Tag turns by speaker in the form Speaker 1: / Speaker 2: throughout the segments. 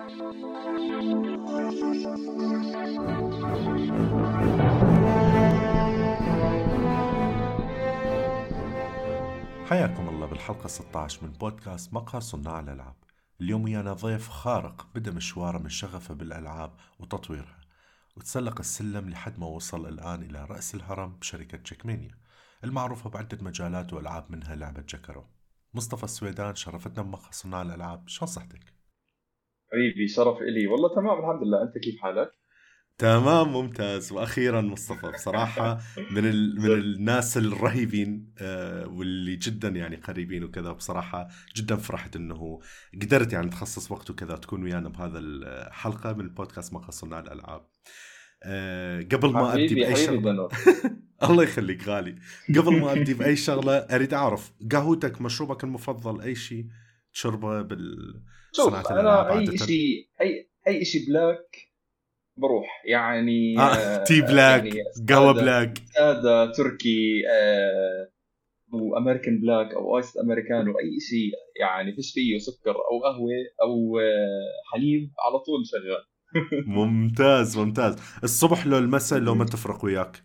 Speaker 1: حياكم الله بالحلقة 16 من بودكاست مقهى صناع الألعاب اليوم ويانا ضيف خارق بدأ مشواره من شغفه بالألعاب وتطويرها وتسلق السلم لحد ما وصل الآن إلى رأس الهرم بشركة تشيكمانيا المعروفة بعدة مجالات وألعاب منها لعبة جاكرو مصطفى السويدان شرفتنا بمقهى صناع الألعاب شو صحتك؟
Speaker 2: حبيبي شرف إلي. والله تمام الحمد لله. أنت كيف حالك؟
Speaker 1: تمام ممتاز. وأخيرا مصطفى بصراحة من ال... من الناس الرهيبين آه، واللي جدا يعني قريبين وكذا. بصراحة جدا فرحت إنه قدرت يعني تخصص وقت وكذا تكون ويانا بهذا الحلقة من البودكاست مقهى صناع الألعاب. آه، قبل ما أبدي بأي شغلة الله يخليك غالي. قبل ما أبدي بأي شغلة أريد أعرف قهوتك مشروبك المفضل أي شيء؟ تشربه بال
Speaker 2: شوف أنا أي شيء اي أي شيء black بروح. يعني
Speaker 1: آه. آه tea black يعني قهوة black.
Speaker 2: سادة تركي آه و American black أو ice Americano أي شيء يعني فيش فيه سكر أو قهوة أو آه حليب على طول شغال.
Speaker 1: ممتاز ممتاز. الصبح لو المساء لو ما تفرق وياك.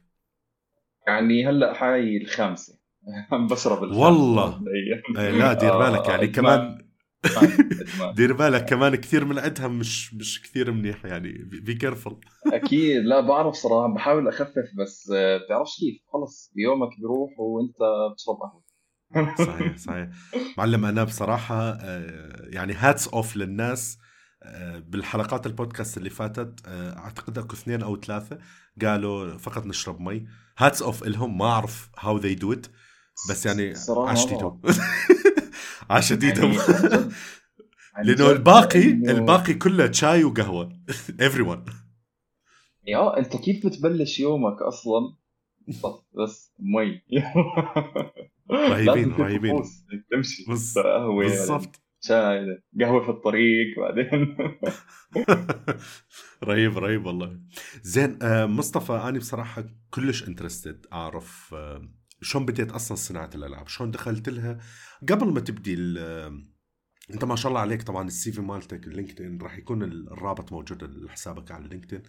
Speaker 2: يعني هلأ هاي الخامسة. بشرب
Speaker 1: والله. إيه، لا دير بالك يعني آه كمان دير بالك كمان كثير من عندها مش مش كثير منيح يعني. be careful
Speaker 2: أكيد. لا بعرف صراحة بحاول أخفف بس آه، بتعرفش كيف؟ خلص يومك بيروح وأنت بتشرب قهوة.
Speaker 1: صحيح صحيح. معلم أنا بصراحة آه، يعني hats off للناس آه، بالحلقات البودكاست اللي فاتت أعتقد أكو اثنين أو ثلاثة قالوا فقط نشرب مي. hats off إلهم ما أعرف how they do it بس يعني عشتيتهم عشتيتهم يعني لأنه الباقي الباقي كله شاي وقهوة. everyone
Speaker 2: يا أنت كيف بتبلش يومك أصلا؟ بس مي.
Speaker 1: رهيبين رهيبين.
Speaker 2: تمشي قهوة بالضبط. شاي قهوة في الطريق بعدين.
Speaker 1: رهيب رهيب والله. زين آه مصطفى أنا بصراحة كلش interested أعرف آه شلون بديت أصلا صناعة الألعاب؟ شلون دخلت لها؟ قبل ما تبدي أنت ما شاء الله عليك طبعا ال CV مالتك ال LinkedIn راح يكون الرابط موجود لحسابك على ال LinkedIn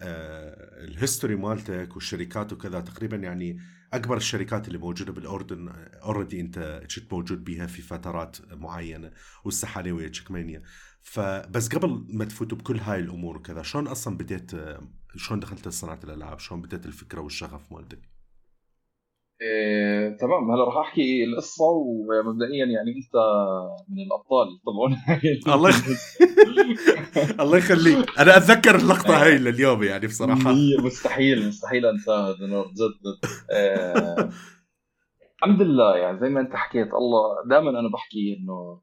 Speaker 1: آه ال history مالتك والشركات وكذا تقريبا يعني أكبر الشركات اللي موجودة بالأردن already أنت كنت موجود بيها في فترات معينة ويا تشيكمانيا فبس قبل ما تفوتوا بكل هاي الأمور وكذا شلون أصلا بديت شلون دخلت صناعة الألعاب؟ شلون بديت الفكرة والشغف مالتك؟
Speaker 2: إيه، تمام. هلا راح أحكي القصة ومبدئيا يعني أنت من الأبطال. تبعون
Speaker 1: الله الله يخليك. أنا أتذكر اللقطة هاي لليوم يعني بصراحة.
Speaker 2: مستحيل. مستحيل أنساها جد إيه، الحمد لله يعني زي ما أنت حكيت الله دائما أنا بحكي إنه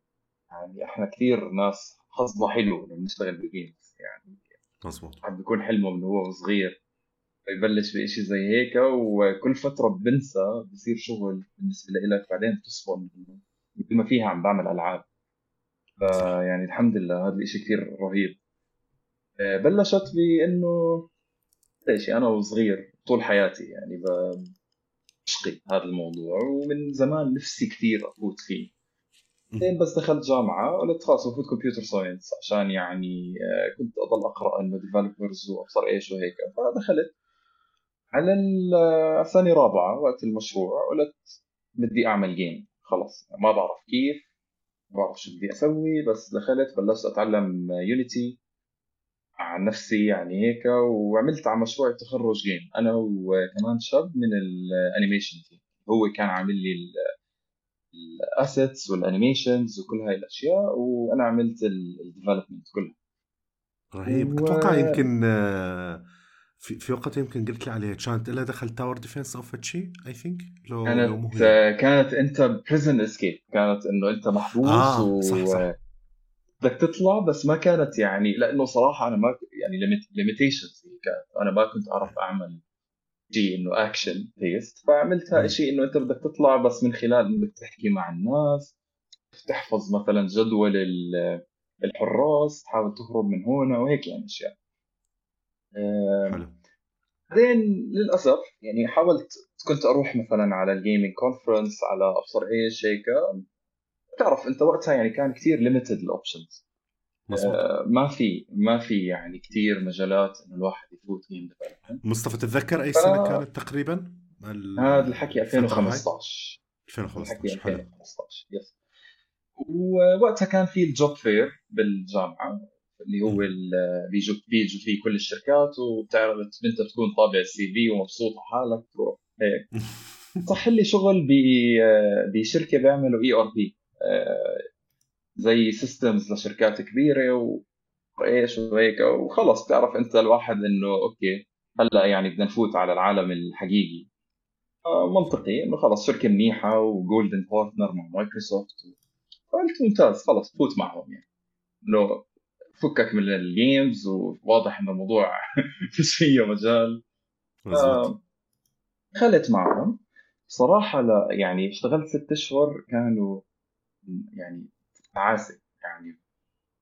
Speaker 2: يعني إحنا كثير ناس حظنا حلو لما نشتغل بالجيمز يعني.
Speaker 1: مظبوط.
Speaker 2: حد بيكون حلمه من هو صغير. يبلش بشيء زي هيك وكل فترة بنسى بصير شغل بالنسبة لك بعدين بتصفن مثل ما فيها عم بعمل ألعاب. فيعني الحمد لله هذا الشيء كثير رهيب. آه، بلشت بإنه إيش أنا وصغير طول حياتي يعني بشقي هذا الموضوع ومن زمان نفسي كثير أفوت فيه. بعدين بس دخلت جامعة قلت خلاص بفوت computer science عشان يعني آه، كنت أضل أقرأ إنه developers وأبصر إيش وهيك. فدخلت على السنة رابعة وقت المشروع قلت بدي أعمل game خلص. ما بعرف كيف ما بعرف شو بدي أسوي بس دخلت بلشت أتعلم Unity عن نفسي يعني هيك وعملت على مشروع التخرج game أنا وكمان شاب من ال animation team هو كان عامل لي ال assets وال animations وكل هاي الأشياء وأنا عملت ال development كلها
Speaker 1: رهيب. و... أتوقع يمكن آه في في وقت يمكن قلت لي عليها كانت لها دخل tower defense أو شيء I think
Speaker 2: لو كانت لو كانت أنت prison escape كانت إنه أنت محبوس
Speaker 1: آه و... صح. صح.
Speaker 2: بدك تطلع بس ما كانت يعني لأنه صراحة أنا ما يعني limitations كانت. أنا ما كنت أعرف أعمل شيء إنه action based فعملتها شيء إنه أنت بدك تطلع بس من خلال إنك تحكي مع الناس تحفظ مثلا جدول الحراس تحاول تهرب من هنا وهيك يعني أشياء. حلو. بعدين للأسف يعني حاولت كنت أروح مثلا على ال gaming conference على ابصر إيش هيك تعرف أنت وقتها يعني كان كثير limited ال
Speaker 1: options
Speaker 2: آه، ما في ما في يعني كثير مجالات إنه الواحد يفوت game
Speaker 1: مصطفى تتذكر أي سنة كانت تقريبا؟ ال-
Speaker 2: هذا الحكي
Speaker 1: الفترة هاي؟
Speaker 2: 2015
Speaker 1: 2015
Speaker 2: الحكي
Speaker 1: حلو.
Speaker 2: 2015 yes ووقتها كان في ال job fair بالجامعة. اللي هو بيجوا بيجوا فيه كل الشركات وبتعرف أنت بتكون طابع ال CV ومبسوط حالك تروح هيك صح لي شغل ب- بشركة بيعملوا ERP زي systems لشركات كبيرة وإيش وهيك وخلص بتعرف أنت الواحد إنه okay هلأ يعني بدنا نفوت على العالم الحقيقي. آه، منطقي إنه خلص شركة منيحة و golden partner مع مايكروسوفت قلت ممتاز خلص فوت معهم يعني. إنه فكك من ال games وواضح انه الموضوع فيش فيه مجال. آه، دخلت معهم. صراحة لا يعني اشتغلت ست أشهر كانوا يعني تعاسة يعني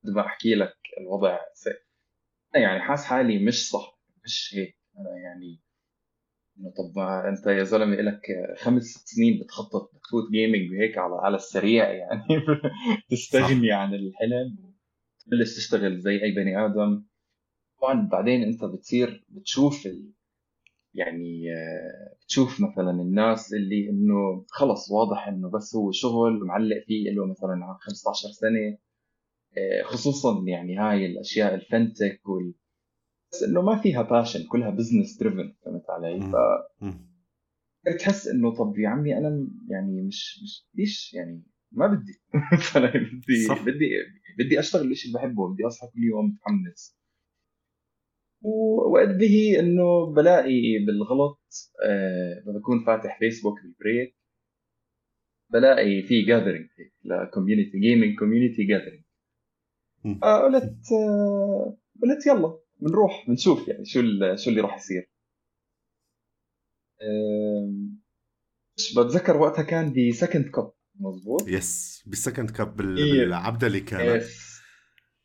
Speaker 2: بدي أحكي لك الوضع. سيء يعني حاس حالي مش صح مش هيك. أنا يعني إنه طب أنت يا زلمة لك خمس ست سنين بتخطط بتفوت gaming وهيك على على السريع يعني. تستغني عن الحلم. تبلش تشتغل زي أي بني آدم طبعا بعدين أنت بتصير بتشوف ال... يعني آه، بتشوف مثلا الناس اللي إنه خلص واضح إنه بس هو شغل معلق فيه له مثلا 15 سنة آه، خصوصا يعني هاي الأشياء ال fintech وال بس إنه ما فيها passion كلها business driven فهمت علي؟
Speaker 1: مم.
Speaker 2: فتحس إنه طب يا عمي أنا يعني مش مش بديش يعني ما بدي. فأنا بدي
Speaker 1: صح.
Speaker 2: بدي بدي أشتغل الشيء اللي بحبه بدي أصحى كل يوم متحمس. ووقت به إنه بلاقي بالغلط آه بكون فاتح فيسبوك بال break بلاقي في gathering ل community gaming community
Speaker 1: gathering.
Speaker 2: قلت آه قلت يلا بنروح بنشوف يعني شو شو اللي راح يصير. مش بتذكر وقتها كان بسكند كاب مظبوط؟
Speaker 1: yes بالسكند كاب بال-
Speaker 2: إيه.
Speaker 1: بالعبدلي كانت
Speaker 2: yes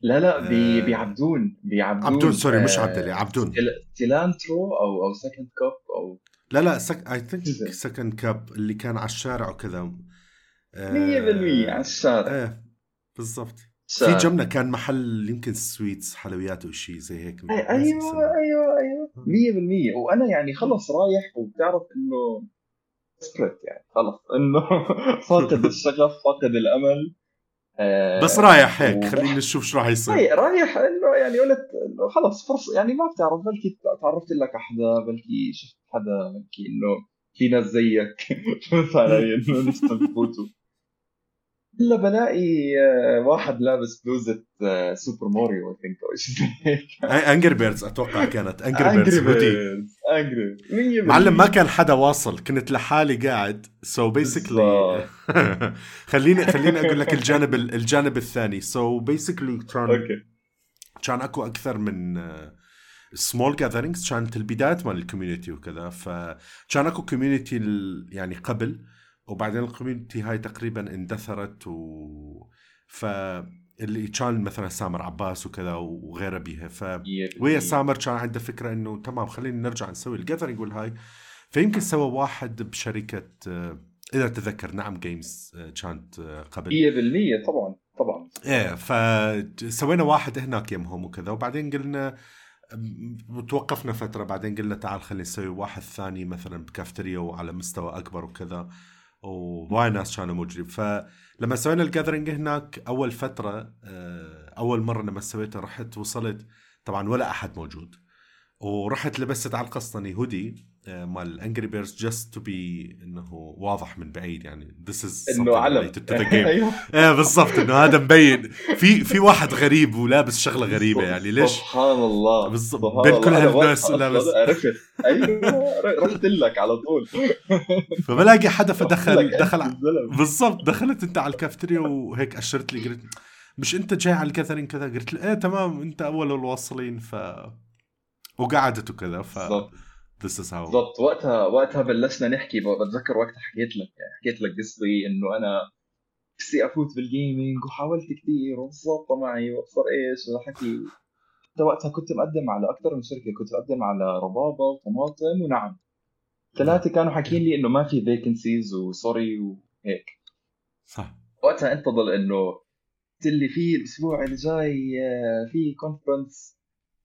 Speaker 2: لا لا
Speaker 1: آه،
Speaker 2: بعبدون بعبدون
Speaker 1: عبدون sorry مش
Speaker 2: آه،
Speaker 1: عبدلي عبدون.
Speaker 2: تيلانترو أو أو سكند كاب أو
Speaker 1: لا لا سك... I
Speaker 2: think.
Speaker 1: سكند كاب اللي كان على الشارع وكذا.
Speaker 2: 100% على الشارع.
Speaker 1: إيه بالضبط. في. جنبنا كان محل يمكن sweets حلويات أو شيء زي هيك
Speaker 2: أي-
Speaker 1: ناسي أيوه.
Speaker 2: أيوه. أيوه 100% وأنا يعني خلص رايح وبتعرف إنه spirit يعني. خلص إنه فاقد الشغف فاقد الأمل. آه،
Speaker 1: بس رايح هيك.
Speaker 2: و-
Speaker 1: خلينا نشوف شو راح يصير.
Speaker 2: رايح رايح إنه يعني قلت إنه خلص فرصة. يعني ما بتعرف بلكي تعرفت لك على حدا بلكي شفت حدا بلكي إنه في ناس زيك. فهمت علي إنه نفسهم يفوتوا إلا بلاقي آه، واحد لابس بلوزة آه، سوبر ماريو I think أو شيء
Speaker 1: Angry Birds أتوقع كانت. Angry Birds hoodie
Speaker 2: انجري
Speaker 1: معلم ما كان حدا واصل. كنت لحالي قاعد. so basically خليني خليني أقول لك الجانب الجانب الثاني. so basically كان كان أكو أكثر من small gatherings كانت البدايات مال ال community وكذا. فكان أكو community يعني قبل. وبعدين ال community هاي تقريبا اندثرت و فاللي كان مثلا سامر عباس وكذا وغيره بيها. ف ويا سامر كان عنده فكرة إنه تمام خلينا نرجع نسوي ال gathering والهاي فيمكن سوى واحد بشركة آه، إذا تذكر نعم جيمز آه، كانت آه، قبل.
Speaker 2: 100% طبعا طبعا.
Speaker 1: إيه فسوينا واحد هناك يمهم وكذا. وبعدين قلنا م- توقفنا فترة بعدين قلنا تعال خلينا نسوي واحد ثاني مثلا بكافتيريا وعلى مستوى أكبر وكذا. ووايد ناس كانوا موجودين. فلما سوينا ال gathering هناك أول فترة آه، أول مرة لما سويته رحت وصلت طبعا ولا أحد موجود. ورحت لبست على القسطني هودي. مال Angry Birds just to be إنه واضح من بعيد يعني this is
Speaker 2: إنه علم. أيوه.
Speaker 1: إيه بالضبط إنه هذا مبين. في في واحد غريب ولابس شغلة غريبة يعني ليش؟
Speaker 2: سبحان الله.
Speaker 1: بالضبط. بين. كل هالناس لابس.
Speaker 2: عرفت. أيوه. رحت لك على طول.
Speaker 1: فبلاقي حدا فدخل دخل. بالضبط دخلت أنت على الكافتيريا وهيك أشرت لي قلت مش أنت جاي على ال gathering كذا؟ قلت له إيه تمام أنت أول الواصلين ف وقعدت وكذا ف
Speaker 2: بالضبط.
Speaker 1: This is how.
Speaker 2: بالضبط. وقتها وقتها بلشنا نحكي بتذكر وقتها حكيت لك يعني حكيت لك قصتي إنه أنا نفسي أفوت بال gaming وحاولت كثير وظبطه معي وابصر إيش وحكي حتى وقتها كنت مقدم على أكثر من شركة كنت مقدم على ربابة وطماطم ونعم. ثلاثة كانوا حاكيين لي إنه ما في vacancies و sorry وهيك.
Speaker 1: صح.
Speaker 2: وقتها انت ضل إنه اللي فيه الأسبوع اللي جاي آه، في conference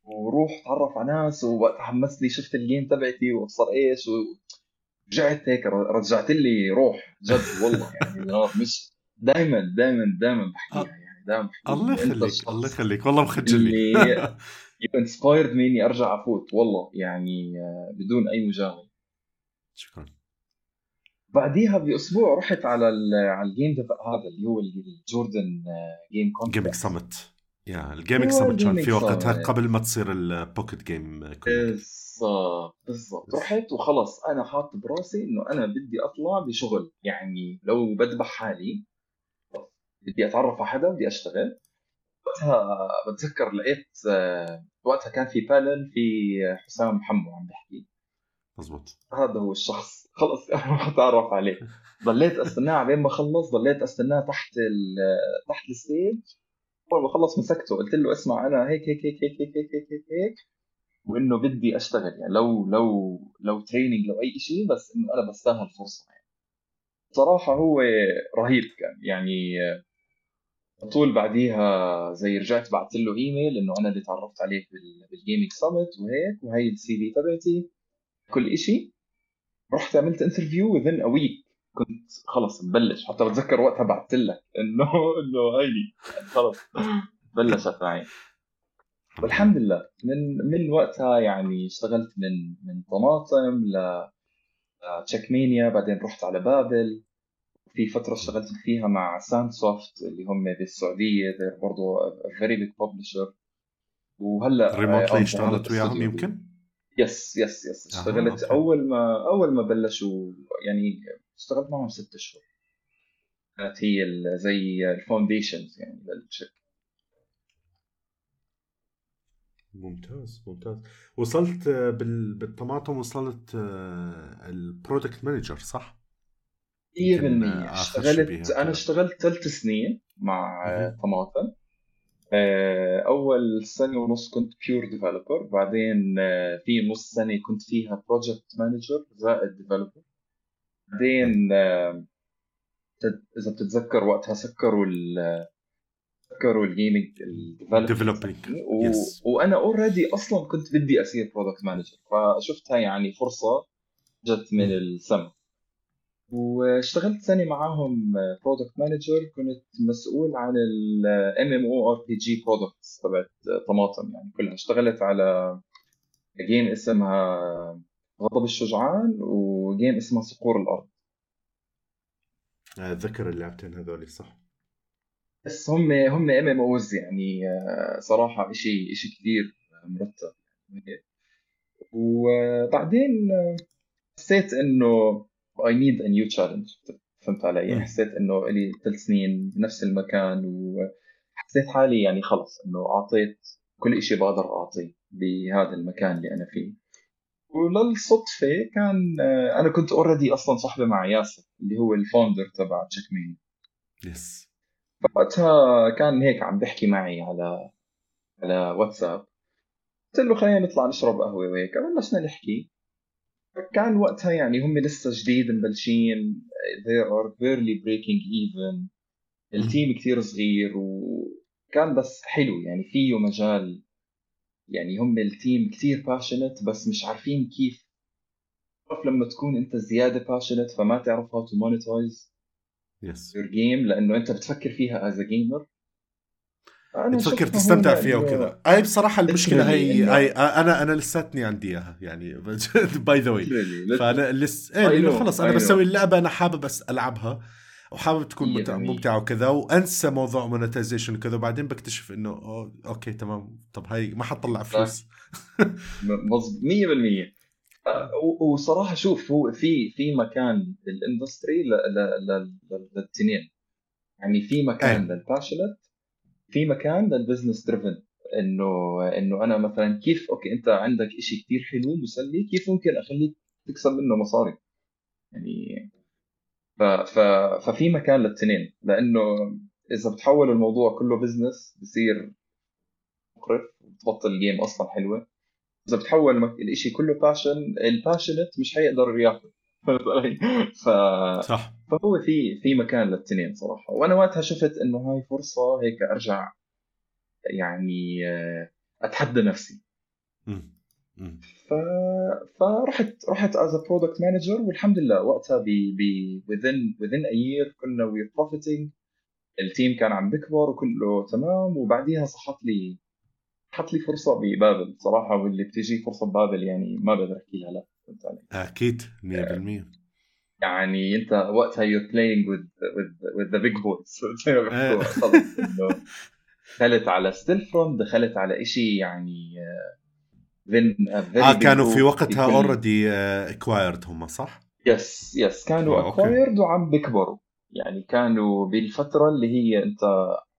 Speaker 2: وروح اتعرف على ناس ووقت حمست لي شفت ال game تبعتي وصار إيش ورجعت هيك رجعت لي روح جد والله يعني مش دائما دائما دائما بحكيها يعني دائما
Speaker 1: بحكيها الله يخليك الله يخليك والله مخجلني.
Speaker 2: you inspired me إني أرجع أفوت والله يعني آه، بدون أي مجاملة.
Speaker 1: شكرا.
Speaker 2: بعديها بأسبوع رحت على على ال game هذا اللي هو ال Jordan
Speaker 1: Game Conference جيمنج سمت يا الجيمنج سمت كان في وقتها قبل ما تصير ال Pocket Game
Speaker 2: بالضبط بالضبط. رحت وخلص أنا حاط براسي إنه أنا بدي أطلع بشغل. يعني لو بدبح حالي بدي أتعرف على حدا بدي أشتغل. وقتها بتذكر لقيت آه، وقتها كان في panel في حسام حمو عم بحكي
Speaker 1: مزبوط
Speaker 2: هذا هو الشخص. خلص أنا اتعرف عليه. ضليت أستناه على ما خلص ضليت أستناه تحت ال تحت ال stage. أول ما خلص مسكته قلت له اسمع أنا هيك هيك هيك هيك هيك هيك هيك, هيك وإنه بدي أشتغل. يعني لو لو لو training لو أي شيء بس إنه أنا بستاهل فرصة يعني. صراحة هو رهيب كان. يعني طول بعديها زي رجعت بعثت له ايميل إنه أنا اللي تعرفت عليك بالجيمنج سمت وهيك وهي ال CV تبعتي. كل شيء رحت عملت interview و then a week كنت خلص مبلش حتى بتذكر وقتها بعثت لك إنه إنه هيني خلص بلشت معي والحمد لله. من من وقتها يعني اشتغلت من من طماطم ل تشيك ميت يا بعدين رحت على بابل. في فترة اشتغلت فيها مع ساند سوفت اللي هم بالسعودية. برضه very big publisher وهلأ
Speaker 1: remotely اشتغلت وياهم يمكن؟
Speaker 2: yes yes yes اشتغلت آه، أول ما أول ما بلشوا يعني اشتغلت معهم ست اشهر كانت هي زي ال foundations يعني للشركة.
Speaker 1: ممتاز ممتاز. وصلت بالطماطم وصلت آه، ال product manager صح؟
Speaker 2: 100% اشتغلت أنا اشتغلت ثلاث سنين مع طماطم آه، أول سنة ونص كنت pure developer بعدين آه، في نص سنة كنت فيها project manager زائد developer بعدين آه، إذا بتتذكر وقتها سكروا ال سكروا ال
Speaker 1: gaming
Speaker 2: ال developing وأنا already أصلا كنت بدي أصير product manager فشفتها يعني فرصة جت من السما. واشتغلت سنه معاهم product manager كنت مسؤول عن الام ام أو ار بي جي برودكتس تبعت طماطم يعني كلها. اشتغلت على game اسمها غضب الشجعان و game اسمها صقور الأرض.
Speaker 1: اتذكر اللعبتين هذول صح.
Speaker 2: بس هم هم MMOs يعني صراحة شيء شيء كثير مرتب. وبعدين حسيت إنه I need a new challenge فهمت علي؟ يعني حسيت إنه لي ثلاث سنين بنفس المكان وحسيت حالي يعني خلص إنه أعطيت كل شيء بقدر أعطيه بهذا المكان اللي أنا فيه. وللصدفة كان آه، أنا كنت already أصلا صاحبه مع ياسر اللي هو ال founder تبع تشيك مين
Speaker 1: yes
Speaker 2: فوقتها كان هيك عم بحكي معي على على واتساب. قلت له خلينا نطلع نشرب قهوة وهيك بلشنا نحكي. كان وقتها يعني هم لسه جديد مبلشين they are barely breaking even. ال team كثير صغير وكان بس حلو يعني فيه مجال يعني هم ال team كثير passionate بس مش عارفين كيف. تعرف لما تكون أنت زيادة passionate فما تعرف how to monetize
Speaker 1: yes
Speaker 2: your game لأنه أنت بتفكر فيها as gamer
Speaker 1: أنا تفكر تستمتع فيها وكذا. أي بصراحة المشكلة هي هي أنا أنا لساتني عندي إياها يعني. by the way فأنا لس إيه خلص أنا بسوي اللعبة أنا حابب بس ألعبها. وحابب تكون ممتعة وكذا وأنسى موضوع monetization وكذا وبعدين بكتشف إنه okay تمام. طب هاي ما حطلع فلوس.
Speaker 2: 100% وصراحة شوف هو في في مكان ال industry للتنين يعني في مكان لل passion في مكان لل business driven انه إنه أنا مثلا كيف okay أنت عندك شيء كثير حلو مسلي كيف ممكن أخليك تكسب منه مصاري؟ يعني ف ف ففي مكان للتنين لأنه إذا بتحول الموضوع كله business بصير مقرف بتبطل ال game أصلا حلوة. إذا بتحول الشيء كله passion ال passion مش حيقدر علي؟ ف...
Speaker 1: صح.
Speaker 2: فهو في في مكان للتنين صراحة. وأنا وقتها شفت إنه هاي فرصة هيك أرجع يعني آه، أتحدى نفسي.
Speaker 1: مم.
Speaker 2: ف... فرحت رحت as product manager والحمد لله وقتها ب ب within within a year كنا we profiting. ال team كان عم بكبر وكله تمام وبعديها صحت لي حط لي فرصة ببابل صراحة واللي بتيجي فرصة ببابل يعني ما بقدر احكيها لا. فهمت علي
Speaker 1: أكيد 100%
Speaker 2: يعني أنت وقتها you're playing with with with the big boys. زي ما بيحكوا
Speaker 1: آه.
Speaker 2: خلص إنه دخلت على Stillfront دخلت على شيء يعني very
Speaker 1: آه
Speaker 2: big
Speaker 1: كانوا في وقتها already acquired هم صح؟
Speaker 2: yes yes كانوا
Speaker 1: آه،.
Speaker 2: acquired وعم بيكبروا يعني كانوا بالفترة اللي هي أنت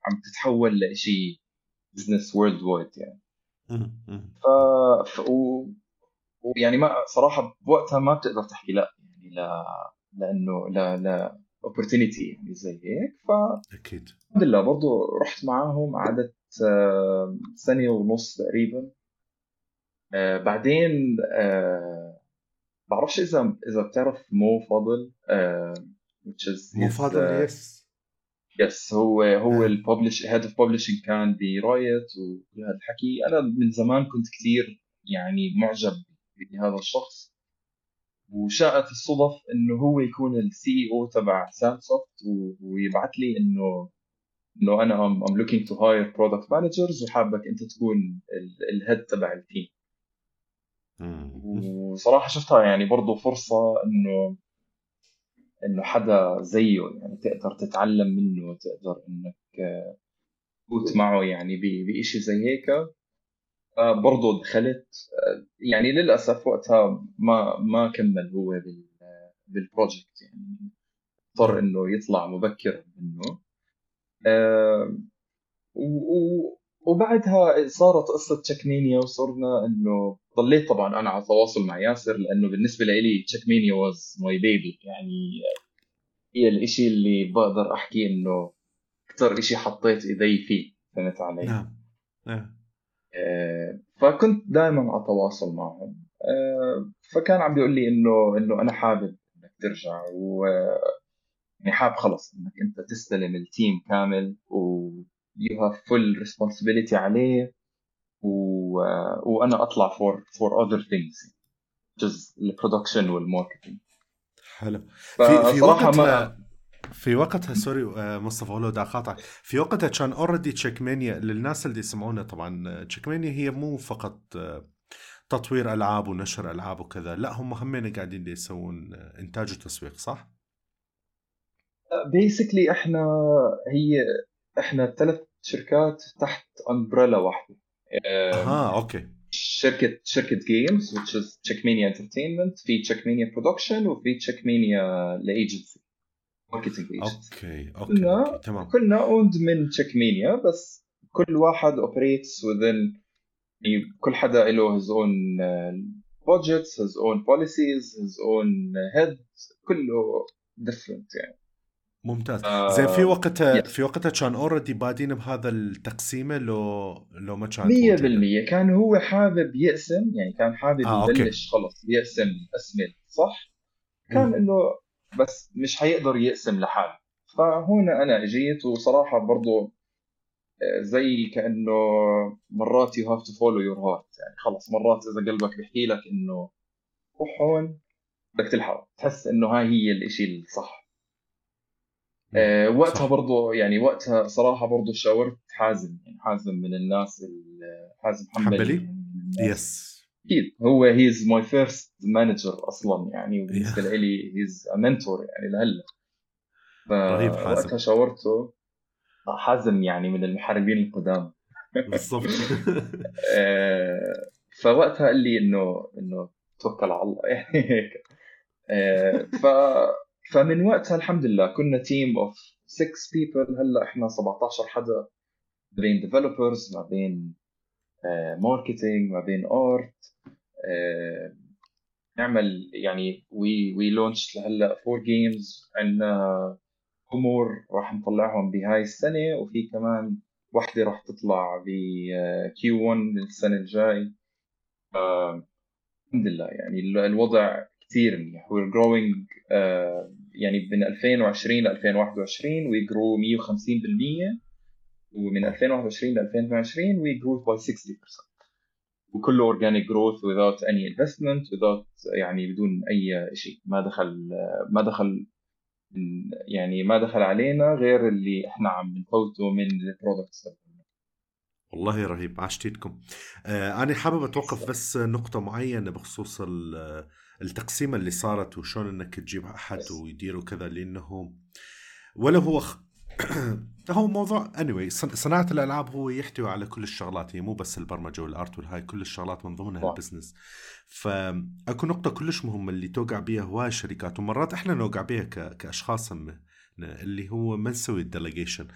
Speaker 2: عم تتحول لشيء business worldwide يعني. ف, ف... و... ويعني ما صراحة بوقتها ما بتقدر تحكي لا يعني لا لأنه لا لا opportunity يعني زي هيك فالحمد
Speaker 1: أكيد
Speaker 2: لله برضه رحت معاهم قعدت آه، سنة ونص تقريبا آه، بعدين آه، بعرفش إذا إذا بتعرف مو فاضل آه،
Speaker 1: مو فاضل
Speaker 2: آه،
Speaker 1: yes
Speaker 2: yes هو هو. الببلش head of publishing كان bright وهذا الحكي أنا من زمان كنت كثير يعني معجب بهذا الشخص وشاءت الصدف إنه هو يكون ال CEO تبع سامسوفت ويبعث لي إنه إنه أنا am looking to hire product managers وحابك أنت تكون ال head تبع ال
Speaker 1: team.
Speaker 2: وصراحة شفتها يعني برضه فرصة إنه إنه حدا زيه يعني تقدر تتعلم منه تقدر إنك آه، تفوت معه يعني ب- بإشي زي هيك. آه، برضه دخلت آه، يعني للأسف وقتها ما ما كمل هو بال بال project يعني. اضطر إنه يطلع مبكر منه. وبعدها صارت قصة تشيكمينيا وصرنا إنه ضليت طبعا أنا على تواصل مع ياسر لأنه بالنسبة لي تشيكمينيا was my baby يعني هي الإشي اللي بقدر أحكي إنه أكثر إشي حطيت إيدي فيه فهمت علي؟
Speaker 1: نعم نعم.
Speaker 2: آه، فكنت دائما على تواصل معهم. آه، فكان عم بيقول لي إنه إنه أنا حابب إنك ترجع و يعني حابب خلص إنك أنت تستلم التيم كامل و you have full responsibility عليه. و... وأنا أطلع for for other things just ال production وال marketing
Speaker 1: حلو. في في
Speaker 2: فصراحه ما
Speaker 1: وقتها في وقتها sorry آه، مصطفى ولو بدي أقاطعك. في وقتها كان already تشيكمانيا للناس اللي يسمعونا. طبعا آه، تشيكمانيا هي مو فقط آه، تطوير ألعاب ونشر ألعاب وكذا. لا هم همين قاعدين يسوون آه، إنتاج وتسويق صح؟
Speaker 2: basically إحنا هي إحنا ثلاث شركات تحت umbrella واحدة. آه،
Speaker 1: أها okay.
Speaker 2: شركة شركة games which is تشيكمانيا entertainment في تشيكمانيا production وفي تشيكمانيا ل agency marketing
Speaker 1: agency okay okay
Speaker 2: كنا
Speaker 1: okay تمام.
Speaker 2: كنا owned من تشيكمانيا بس كل واحد operates within يعني كل حدا له his own uh, budgets his own policies his own uh, head كله different يعني.
Speaker 1: ممتاز
Speaker 2: آه،
Speaker 1: زين في وقتها. في وقتها كان already بادين بهذا التقسيمة لو لو ما موجودة؟
Speaker 2: بالمية كان هو حابب يقسم يعني كان حابب
Speaker 1: آه،.
Speaker 2: يبلش خلص يقسم الأسمة صح كان. إنه بس مش حيقدر يقسم لحاله فهون أنا جيت وصراحة برضو آه، زي كأنه مرات you have to follow your heart يعني خلص مرات إذا قلبك بيحكي لك إنه روح هون بدك تلحق تحس إنه هاي هي الإشي الصح آه، وقتها
Speaker 1: صح.
Speaker 2: برضو يعني وقتها صراحة برضو شاورت حازم يعني حازم من الناس ال- حازم حنبلي
Speaker 1: حنبلي؟
Speaker 2: يعني
Speaker 1: yes
Speaker 2: أكيد. هو he's my first manager أصلا يعني وبالنسبة
Speaker 1: Yeah.
Speaker 2: لي he's mentor يعني لهلأ.
Speaker 1: رهيب حازم.
Speaker 2: فوقتها شاورته. حازم يعني من المحاربين القدام.
Speaker 1: بالضبط.
Speaker 2: آه، فوقتها قال لي إنه إنه توكل على الله. يعني هيك. آه، ف فمن وقتها الحمد لله كنا team of 6 people هلأ إحنا 17 حدا ما بين developers ما بين marketing ما بين art نعمل يعني we we launch لهلا four games عندنا أمور راح نطلعهم بهاي السنة وفي كمان وحدة راح تطلع ب Q 1 من السنة الجاي. آه، الحمد لله يعني ال- الوضع كثير منيح. Growing uh, يعني من 2020 ل 2021 we grew 150% ومن 2021 ل 2022 we grew by 60% وكله organic growth without any investment without يعني بدون أي شيء ما دخل ما دخل يعني ما دخل علينا غير اللي إحنا عم نفوته من ال products
Speaker 1: والله رهيب عشتيتكم آه أنا حابب أتوقف بس نقطة معينة بخصوص التقسيمة اللي صارت وشون إنك تجيب أحد ويدير وكذا لأنه ولا هو خ... هو موضوع اني anyway صناعة الألعاب هو يحتوي على كل الشغلات هي مو بس البرمجة وال art والهاي كل الشغلات من ضمنها البزنس. فاكو نقطة كلش مهمة اللي توقع بها هواي الشركات ومرات إحنا نوقع بها ك... كأشخاص اللي هو ما نسوي ال delegation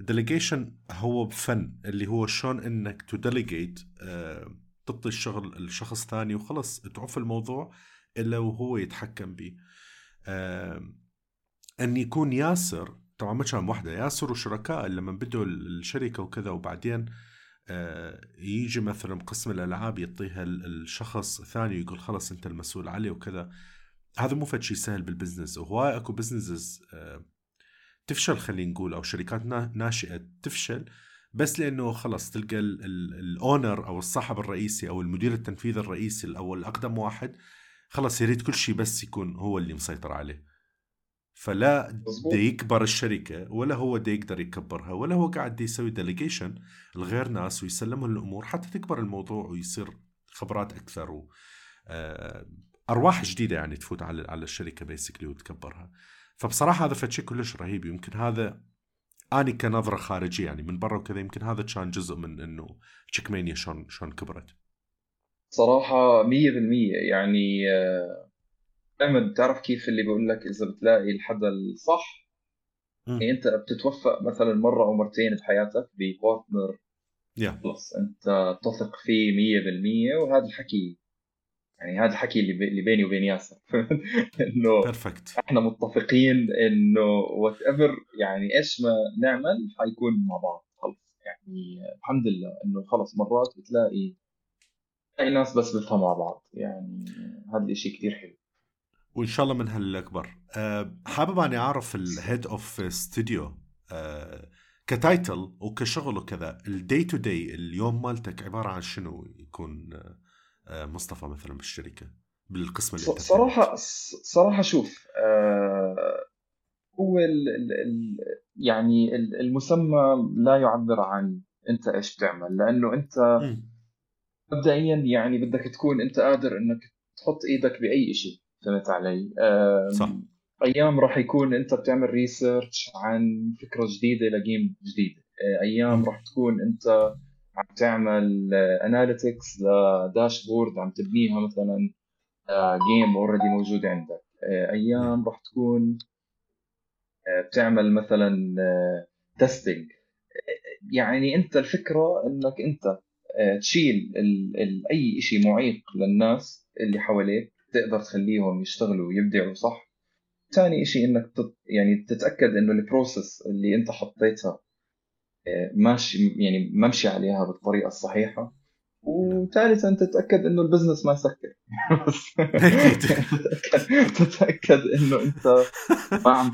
Speaker 1: ال delegation هو فن اللي هو شلون إنك ت delegate آه تعطي الشغل لشخص ثاني وخلص تعوف الموضوع إلا وهو يتحكم آه أن يكون ياسر طبعا ما كان وحده ياسر وشركاء لما بدوا الشركة وكذا وبعدين آه يجي مثلا قسم الألعاب يعطيها الشخص ثاني ويقول خلص أنت المسؤول عليه وكذا. هذا مو فد شيء سهل بالبزنس. وهواي أكو businesses آه تفشل خلينا نقول أو شركات ناشئة تفشل بس لأنه خلص تلقى ال owner أو الصاحب الرئيسي أو المدير التنفيذي الرئيسي أو الأقدم واحد خلص يريد كل شيء بس يكون هو اللي مسيطر عليه. فلا دا يكبر الشركة ولا هو دا يقدر يكبرها ولا هو قاعد يسوي delegation لغير ناس ويسلمهم الأمور حتى تكبر الموضوع ويصير خبرات أكثر و آه، أرواح جديدة يعني تفوت على على الشركة basically وتكبرها. فبصراحة هذا فد شي كلش رهيب. يمكن هذا اني كنظرة خارجية يعني من برا وكذا يمكن هذا كان جزء من إنه تشيك مانيا شلون شلون كبرت.
Speaker 2: صراحة 100% يعني آه، دائما بتعرف كيف اللي بيقول لك إذا بتلاقي الحدا الصح؟ يعني أنت بتتوفق مثلا مرة أو مرتين بحياتك ب partner
Speaker 1: yeah.
Speaker 2: خلص أنت تثق فيه 100% وهذا الحكي يعني هذا الحكي اللي اللي بيني وبين ياسر. إنه
Speaker 1: perfect
Speaker 2: إحنا متفقين إنه whatever يعني إيش ما نعمل حيكون مع بعض خلص يعني الحمد لله إنه خلص مرات بتلاقي تلاقي ناس بس بيفهموا مع بعض يعني هذا الشيء كثير حلو.
Speaker 1: وإن شاء الله من هالأكبر. أه حابب أني أعرف ال head of studio ك title وكشغل وكذا ال day to day اليوم مالتك عبارة عن شنو يكون أه آه، مصطفى مثلا بالشركة؟ بالقسم
Speaker 2: اللي صراحة صراحة شوف آه هو ال ال يعني المسمى لا يعبر عن أنت إيش بتعمل لأنه أنت مبدئيا يعني بدك تكون أنت قادر إنك تحط إيدك بأي شيء فهمت علي؟
Speaker 1: صح.
Speaker 2: أيام راح يكون أنت بتعمل research عن فكرة جديدة ل game جديده آه، أيام راح تكون أنت عم تعمل analytics ل dashboard عم تبنيها مثلا game already موجود عندك. آه، أيام راح تكون آه، بتعمل مثلا testing آه، يعني أنت الفكرة إنك أنت تشيل ال ال أي شيء معيق للناس اللي حواليك تقدر تخليهم يشتغلوا ويبدعوا صح؟ ثاني شيء إنك تت يعني تتأكد إنه ال process اللي أنت حطيتها ماشي يعني ممشي عليها بالطريقة الصحيحة. وثالثا تتأكد إنه البزنس ما يسكر. تتأكد إنه أنت ما عم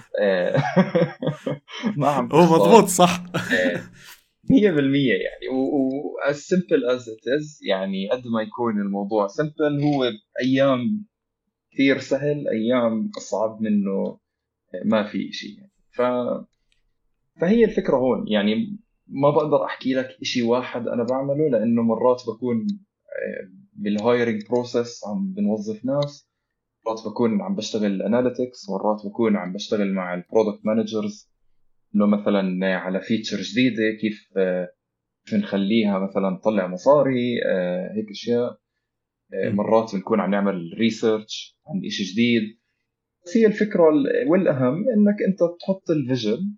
Speaker 2: ما عم
Speaker 1: هو مضبوط صح. 100%
Speaker 2: يعني. و as simple as it is يعني قد ما يكون الموضوع سمبل هو أيام كثير سهل أيام أصعب منه ما في شيء يعني. ف فهي الفكرة هون يعني ما بقدر أحكي لك شيء واحد أنا بعمله لأنه مرات بكون آه، بال hiring process عم بنوظف ناس مرات بكون عم بشتغل analytics مرات بكون عم بشتغل مع ال product managers إنه مثلا على feature جديدة كيف آه، كيف نخليها مثلا تطلع مصاري آه، هيك أشياء. مرات بنكون عم نعمل research عن شيء جديد. بس هي الفكرة والأهم إنك أنت تحط ال vision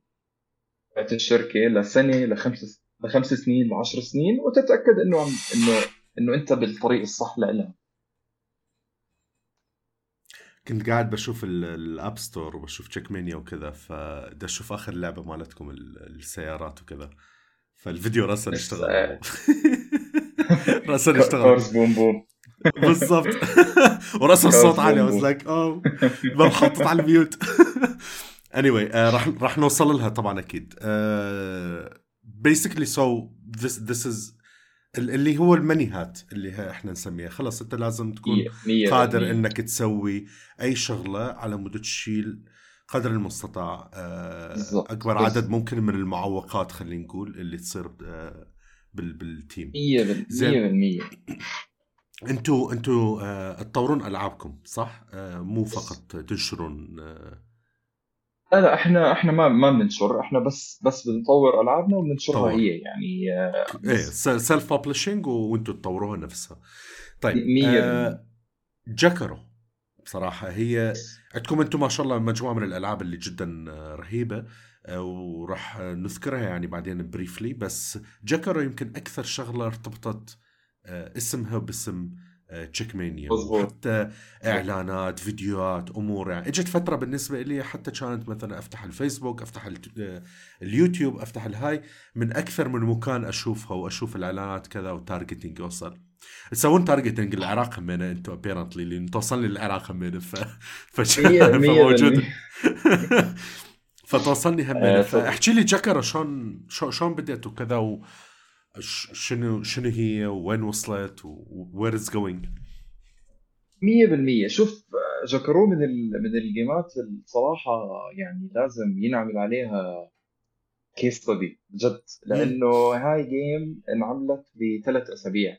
Speaker 2: تبعت الشركة لسنة لخمس لخمس سنين لعشر سنين وتتأكد إنه انه إنه أنت بالطريق الصح لها
Speaker 1: كنت قاعد بشوف ال App Store وبشوف تشيك مانيا وكذا فدا أشوف آخر لعبة مالتكم السيارات وكذا. فالفيديو رأسا اشتغل. آه. رأسا اشتغل.
Speaker 2: boom boom
Speaker 1: بالضبط. ورسم الصوت عالي بس لايك اوه بنحطت على الميوت. Anyway uh, راح راح نوصل لها طبعا أكيد. بيسكلي سو ذس ذس از اللي هو الماني هات اللي إحنا نسميها. خلص أنت لازم تكون قادر إنك تسوي أي شغلة على مود تشيل قدر المستطاع. آه، أكبر عدد ممكن من المعوقات خلينا نقول اللي تصير آه، بالتيم.
Speaker 2: 100%
Speaker 1: أنتوا أنتوا آه، تطورون ألعابكم صح؟ مو فقط تنشرون
Speaker 2: لا لا إحنا إحنا ما ما بننشر إحنا بس بس بنطور ألعابنا وبننشرها هي يعني
Speaker 1: إيه self publishing وأنتم تطوروها نفسها. طيب 100% جكارو بصراحه هي عندكم أنتم ما شاء الله مجموعة من الألعاب اللي جدا رهيبة آه، وراح نذكرها يعني بعدين briefly بس جكارو يمكن أكثر شغلة ارتبطت آه، اسمها باسم تشيك مانيا وحتى إعلانات فيديوهات أمور يعني إجت فترة بالنسبة لي حتى كانت مثلا أفتح الفيسبوك أفتح اليوتيوب أفتح الهاي من أكثر من مكان أشوفها وأشوف الإعلانات كذا و targeting يوصل. تسوون targeting العراق همينة أنتم apparently لأن توصلني للعراق همينة ف فموجود. فتوصلني همينة. آه، فاحكي لي جكارو شلون شلون بديت وكذا و شنو شنو هي؟ وين وصلت؟ where is going
Speaker 2: 100% شوف جاكرو من من الجيمات الصراحة يعني لازم ينعمل عليها case study جد لأنه هاي game انعملت بثلاث أسابيع.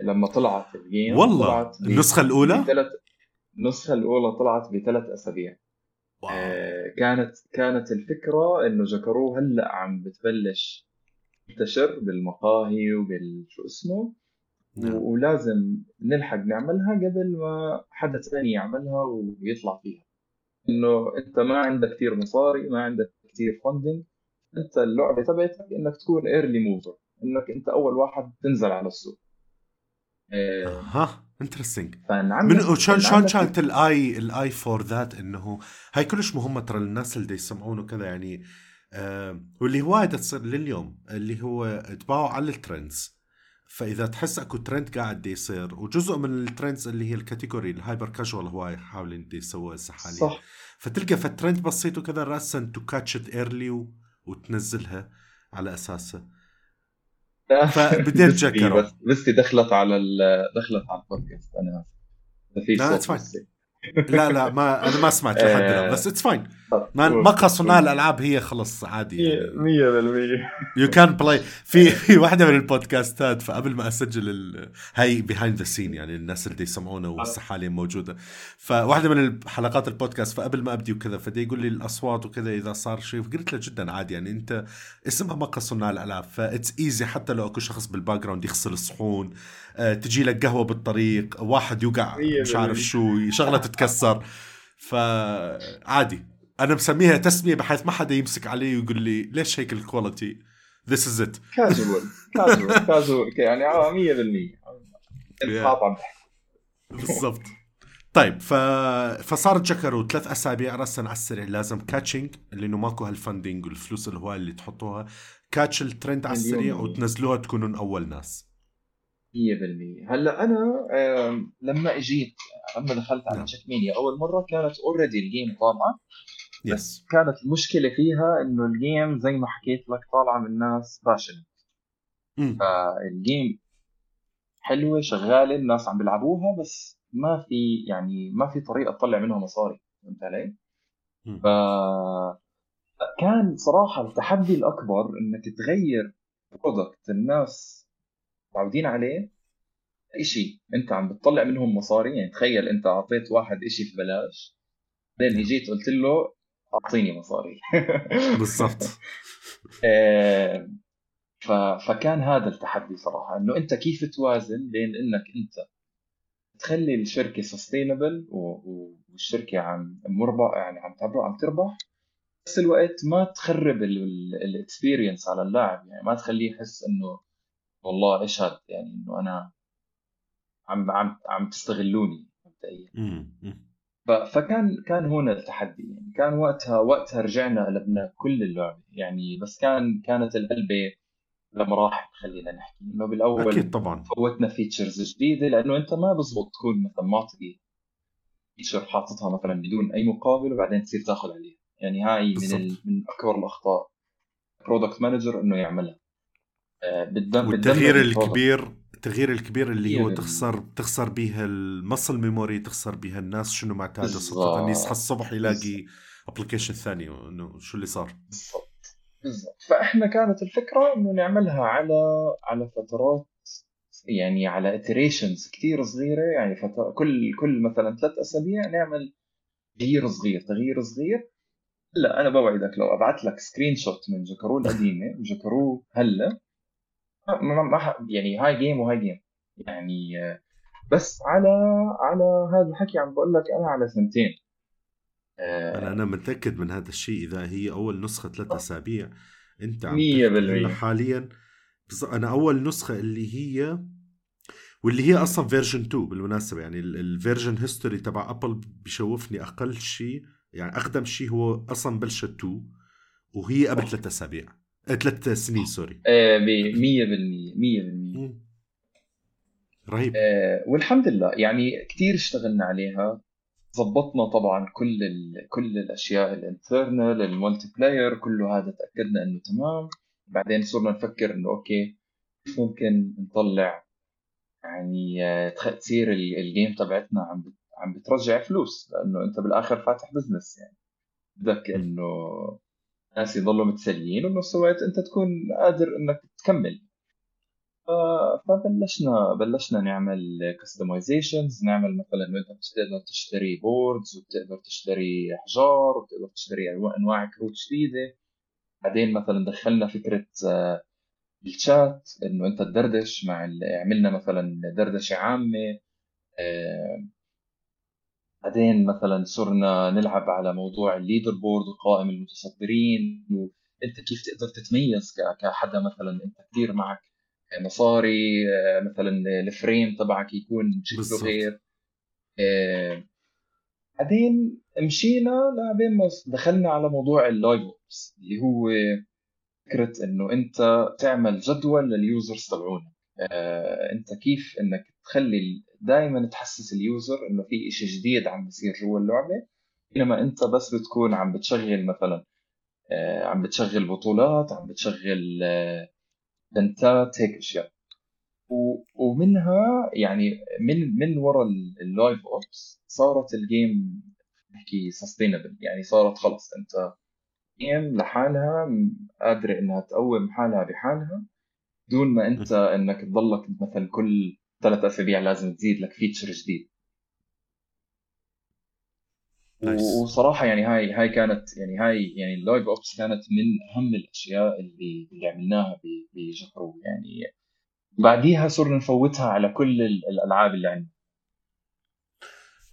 Speaker 2: لما طلعت ال game
Speaker 1: والله؟ طلعت النسخة الأولى؟
Speaker 2: بثلاث النسخة الأولى طلعت بثلاث أسابيع. آه كانت كانت الفكرة إنه جاكارو هلأ عم بتبلش تنتشر بالمقاهي وبال شو اسمه؟ نعم. ولازم نلحق نعملها قبل ما حدا ثاني يعملها ويطلع فيها. إنه أنت ما عندك كثير مصاري ما عندك كثير funding أنت اللعبة تبعتك إنك تكون early mover إنك أنت أول واحد تنزل على السوق.
Speaker 1: ها interesting من شلون شلون كانت الاي الاي for that إنه هاي كلش مهمة ترى الناس اللي يسمعون وكذا يعني آه واللي وايد تصير لليوم اللي هو تباعوا على ال trends. فإذا تحس أكو ترند قاعد يصير وجزء من ال trends اللي هي ال category ال hyper casual هو يحاول يسووها هسه حاليا. صح. فتلقى فترند بسيط وكذا راسا to catch it early وتنزلها على اساسه فبديت جكر
Speaker 2: بس بس دخلت على دخلت على البودكاست
Speaker 1: أنا لا it's fine لا لا ما أنا ما سمعت لحد الآن بس it's fine ما صناع الألعاب هي خلص عادي
Speaker 2: 100%
Speaker 1: يو كان بلاي في في واحدة من ال podcastات فقبل ما أسجل ال... هاي behind the scene يعني الناس اللي يسمعونا وهسه حاليا موجودة. فواحدة من الحلقات البودكاست فقبل ما أبدي وكذا فدي يقول لي الأصوات وكذا إذا صار شيء قلت له جدا عادي يعني أنت اسمها مقهى صناع الألعاب ف it's easy حتى لو أكو شخص بال background يغسل الصحون آه، تجي لك قهوة بالطريق واحد يوقع مش عارف شو شغلة تتكسر فعادي أنا مسميها تسمية بحيث ما حدا يمسك علي ويقول لي ليش هيك الكواليتي ذيس از ات
Speaker 2: كاجوال كاجوال كاجوال يعني 100%
Speaker 1: آه، بالضبط. طيب ف... فصار جكروا ثلاث أسابيع راسا على السريع. لازم catching اللي انه ماكو هال funding والفلوس الهوايه اللي تحطوها. catch ال trend على السريع وتنزلوها تكونون أول ناس.
Speaker 2: 100% هلأ أنا لما إجيت لما دخلت على check نعم. مينيا أول مرة كانت already ال game طالعه
Speaker 1: yes
Speaker 2: كانت المشكلة فيها إنه ال game زي ما حكيت لك طالعة من ناس passion فال game حلوة شغالة الناس عم بيلعبوها بس ما في يعني ما في طريقة تطلع منها مصاري. فهمت علي؟ ف كان صراحة التحدي الأكبر إنك تغير برودكت الناس متعودين عليه شيء أنت عم بتطلع منهم مصاري يعني تخيل أنت أعطيت واحد شيء في بلاش بعدين جيت قلت له أعطيني مصاري.
Speaker 1: بالضبط.
Speaker 2: آه، فكان هذا التحدي صراحة إنه أنت كيف توازن بين إنك أنت تخلي الشركة sustainable والشركة عم مربح يعني عم تربح عم تربح بس الوقت ما تخرب ال experience على اللاعب يعني ما تخليه يحس إنه والله إيش هذا يعني إنه أنا عم عم عم تستغلوني مبدئيا. فكان كان هنا التحدي. يعني كان وقتها وقتها رجعنا قلبنا كل اللعبة. يعني بس كان كانت القلبة لمراحل خلينا نحكي. إنه بالأول
Speaker 1: أكيد طبعا.
Speaker 2: فوتنا features جديدة لأنه أنت ما بزبط. تكون مثلا معطي feature حاططها مثلا بدون أي مقابل وبعدين تصير تاخذ عليها. يعني هاي من ال... من أكبر الأخطاء. product manager إنه يعملها.
Speaker 1: آه، بالدم والتغيير الكبير التغيير الكبير اللي هو تخسر تخسر بيها ال muscle memory تخسر بيها الناس شنو معتادة صدفه يصحى الصبح يلاقي application ثاني إنه شو اللي صار.
Speaker 2: بالضبط. بالضبط فإحنا كانت الفكرة إنه نعملها على على فترات يعني على iterations كثير صغيرة. يعني فترة كل كل مثلا ثلاث أسابيع نعمل تغيير صغير تغيير صغير. لا أنا بوعدك لو ابعث لك screenshot من جاكارو القديمة وجاكارو هلأ ما ما يعني هاي game وهاي game يعني بس على على هذا الحكي عم بقول لك أنا على سنتين.
Speaker 1: أنا أنا متأكد من هذا الشيء. إذا هي أول نسخة ثلاث أسابيع أنت
Speaker 2: عم 100%
Speaker 1: حاليا. أنا أول نسخة اللي هي واللي هي أصلا version 2 بالمناسبة. يعني ال version history تبع ابل بشوفني أقل شيء يعني أقدم شيء هو أصلا بلشت 2 وهي قبل ثلاث أسابيع. آه، ثلاث سنين sorry.
Speaker 2: إيه 100% 100%
Speaker 1: رهيب.
Speaker 2: آه والحمد لله. يعني كثير اشتغلنا عليها. ظبطنا طبعا كل ال كل الأشياء ال internal ال multiplayer كله هذا تأكدنا إنه تمام. بعدين صرنا نفكر إنه okay كيف ممكن نطلع يعني آه، تصير ال game تبعتنا عم عم بترجع فلوس. لأنه أنت بالآخر فاتح business يعني. بدك إنه الناس يضلوا متسليين وبنفس الوقت أنت تكون قادر إنك تكمل. فبلشنا بلشنا نعمل customizations نعمل مثلا انت بتقدر تشتري boards وبتقدر تشتري احجار وبتقدر تشتري أنواع كروت جديده بعدين مثلا دخلنا فكرة آه، الشات إنه أنت تدردش مع عملنا مثلا دردشة عامة. آه، بعدين مثلا صرنا نلعب على موضوع ال leaderboard وقائمة المتصدرين وأنت كيف تقدر تتميز كحدا مثلا أنت كثير معك مصاري آه، مثلا ال frame تبعك يكون شكله غير. آه، بعدين مشينا لبين ما دخلنا على موضوع ال live ops اللي هو فكرة إنه أنت تعمل جدول لل users تبعونك. آه، أنت كيف إنك تخلي دائما تحسس ال user إنه في شيء جديد عم بيصير جوا اللعبة بينما أنت بس بتكون عم بتشغل مثلا عم بتشغل بطولات عم بتشغل ايفنتات هيك أشياء. ومنها يعني من من وراء ال live ops صارت ال game نحكي sustainable يعني صارت خلص. أنت game لحالها قادره إنها تقوم حالها بحالها دون ما أنت إنك تضلك مثلا كل ثلاث أسابيع لازم تزيد لك feature جديد. وصراحة يعني هاي هاي كانت يعني هاي يعني ال live ops كانت من أهم الأشياء اللي اللي عملناها بجاكارو يعني بعديها صرنا نفوتها على كل الألعاب اللي عندنا.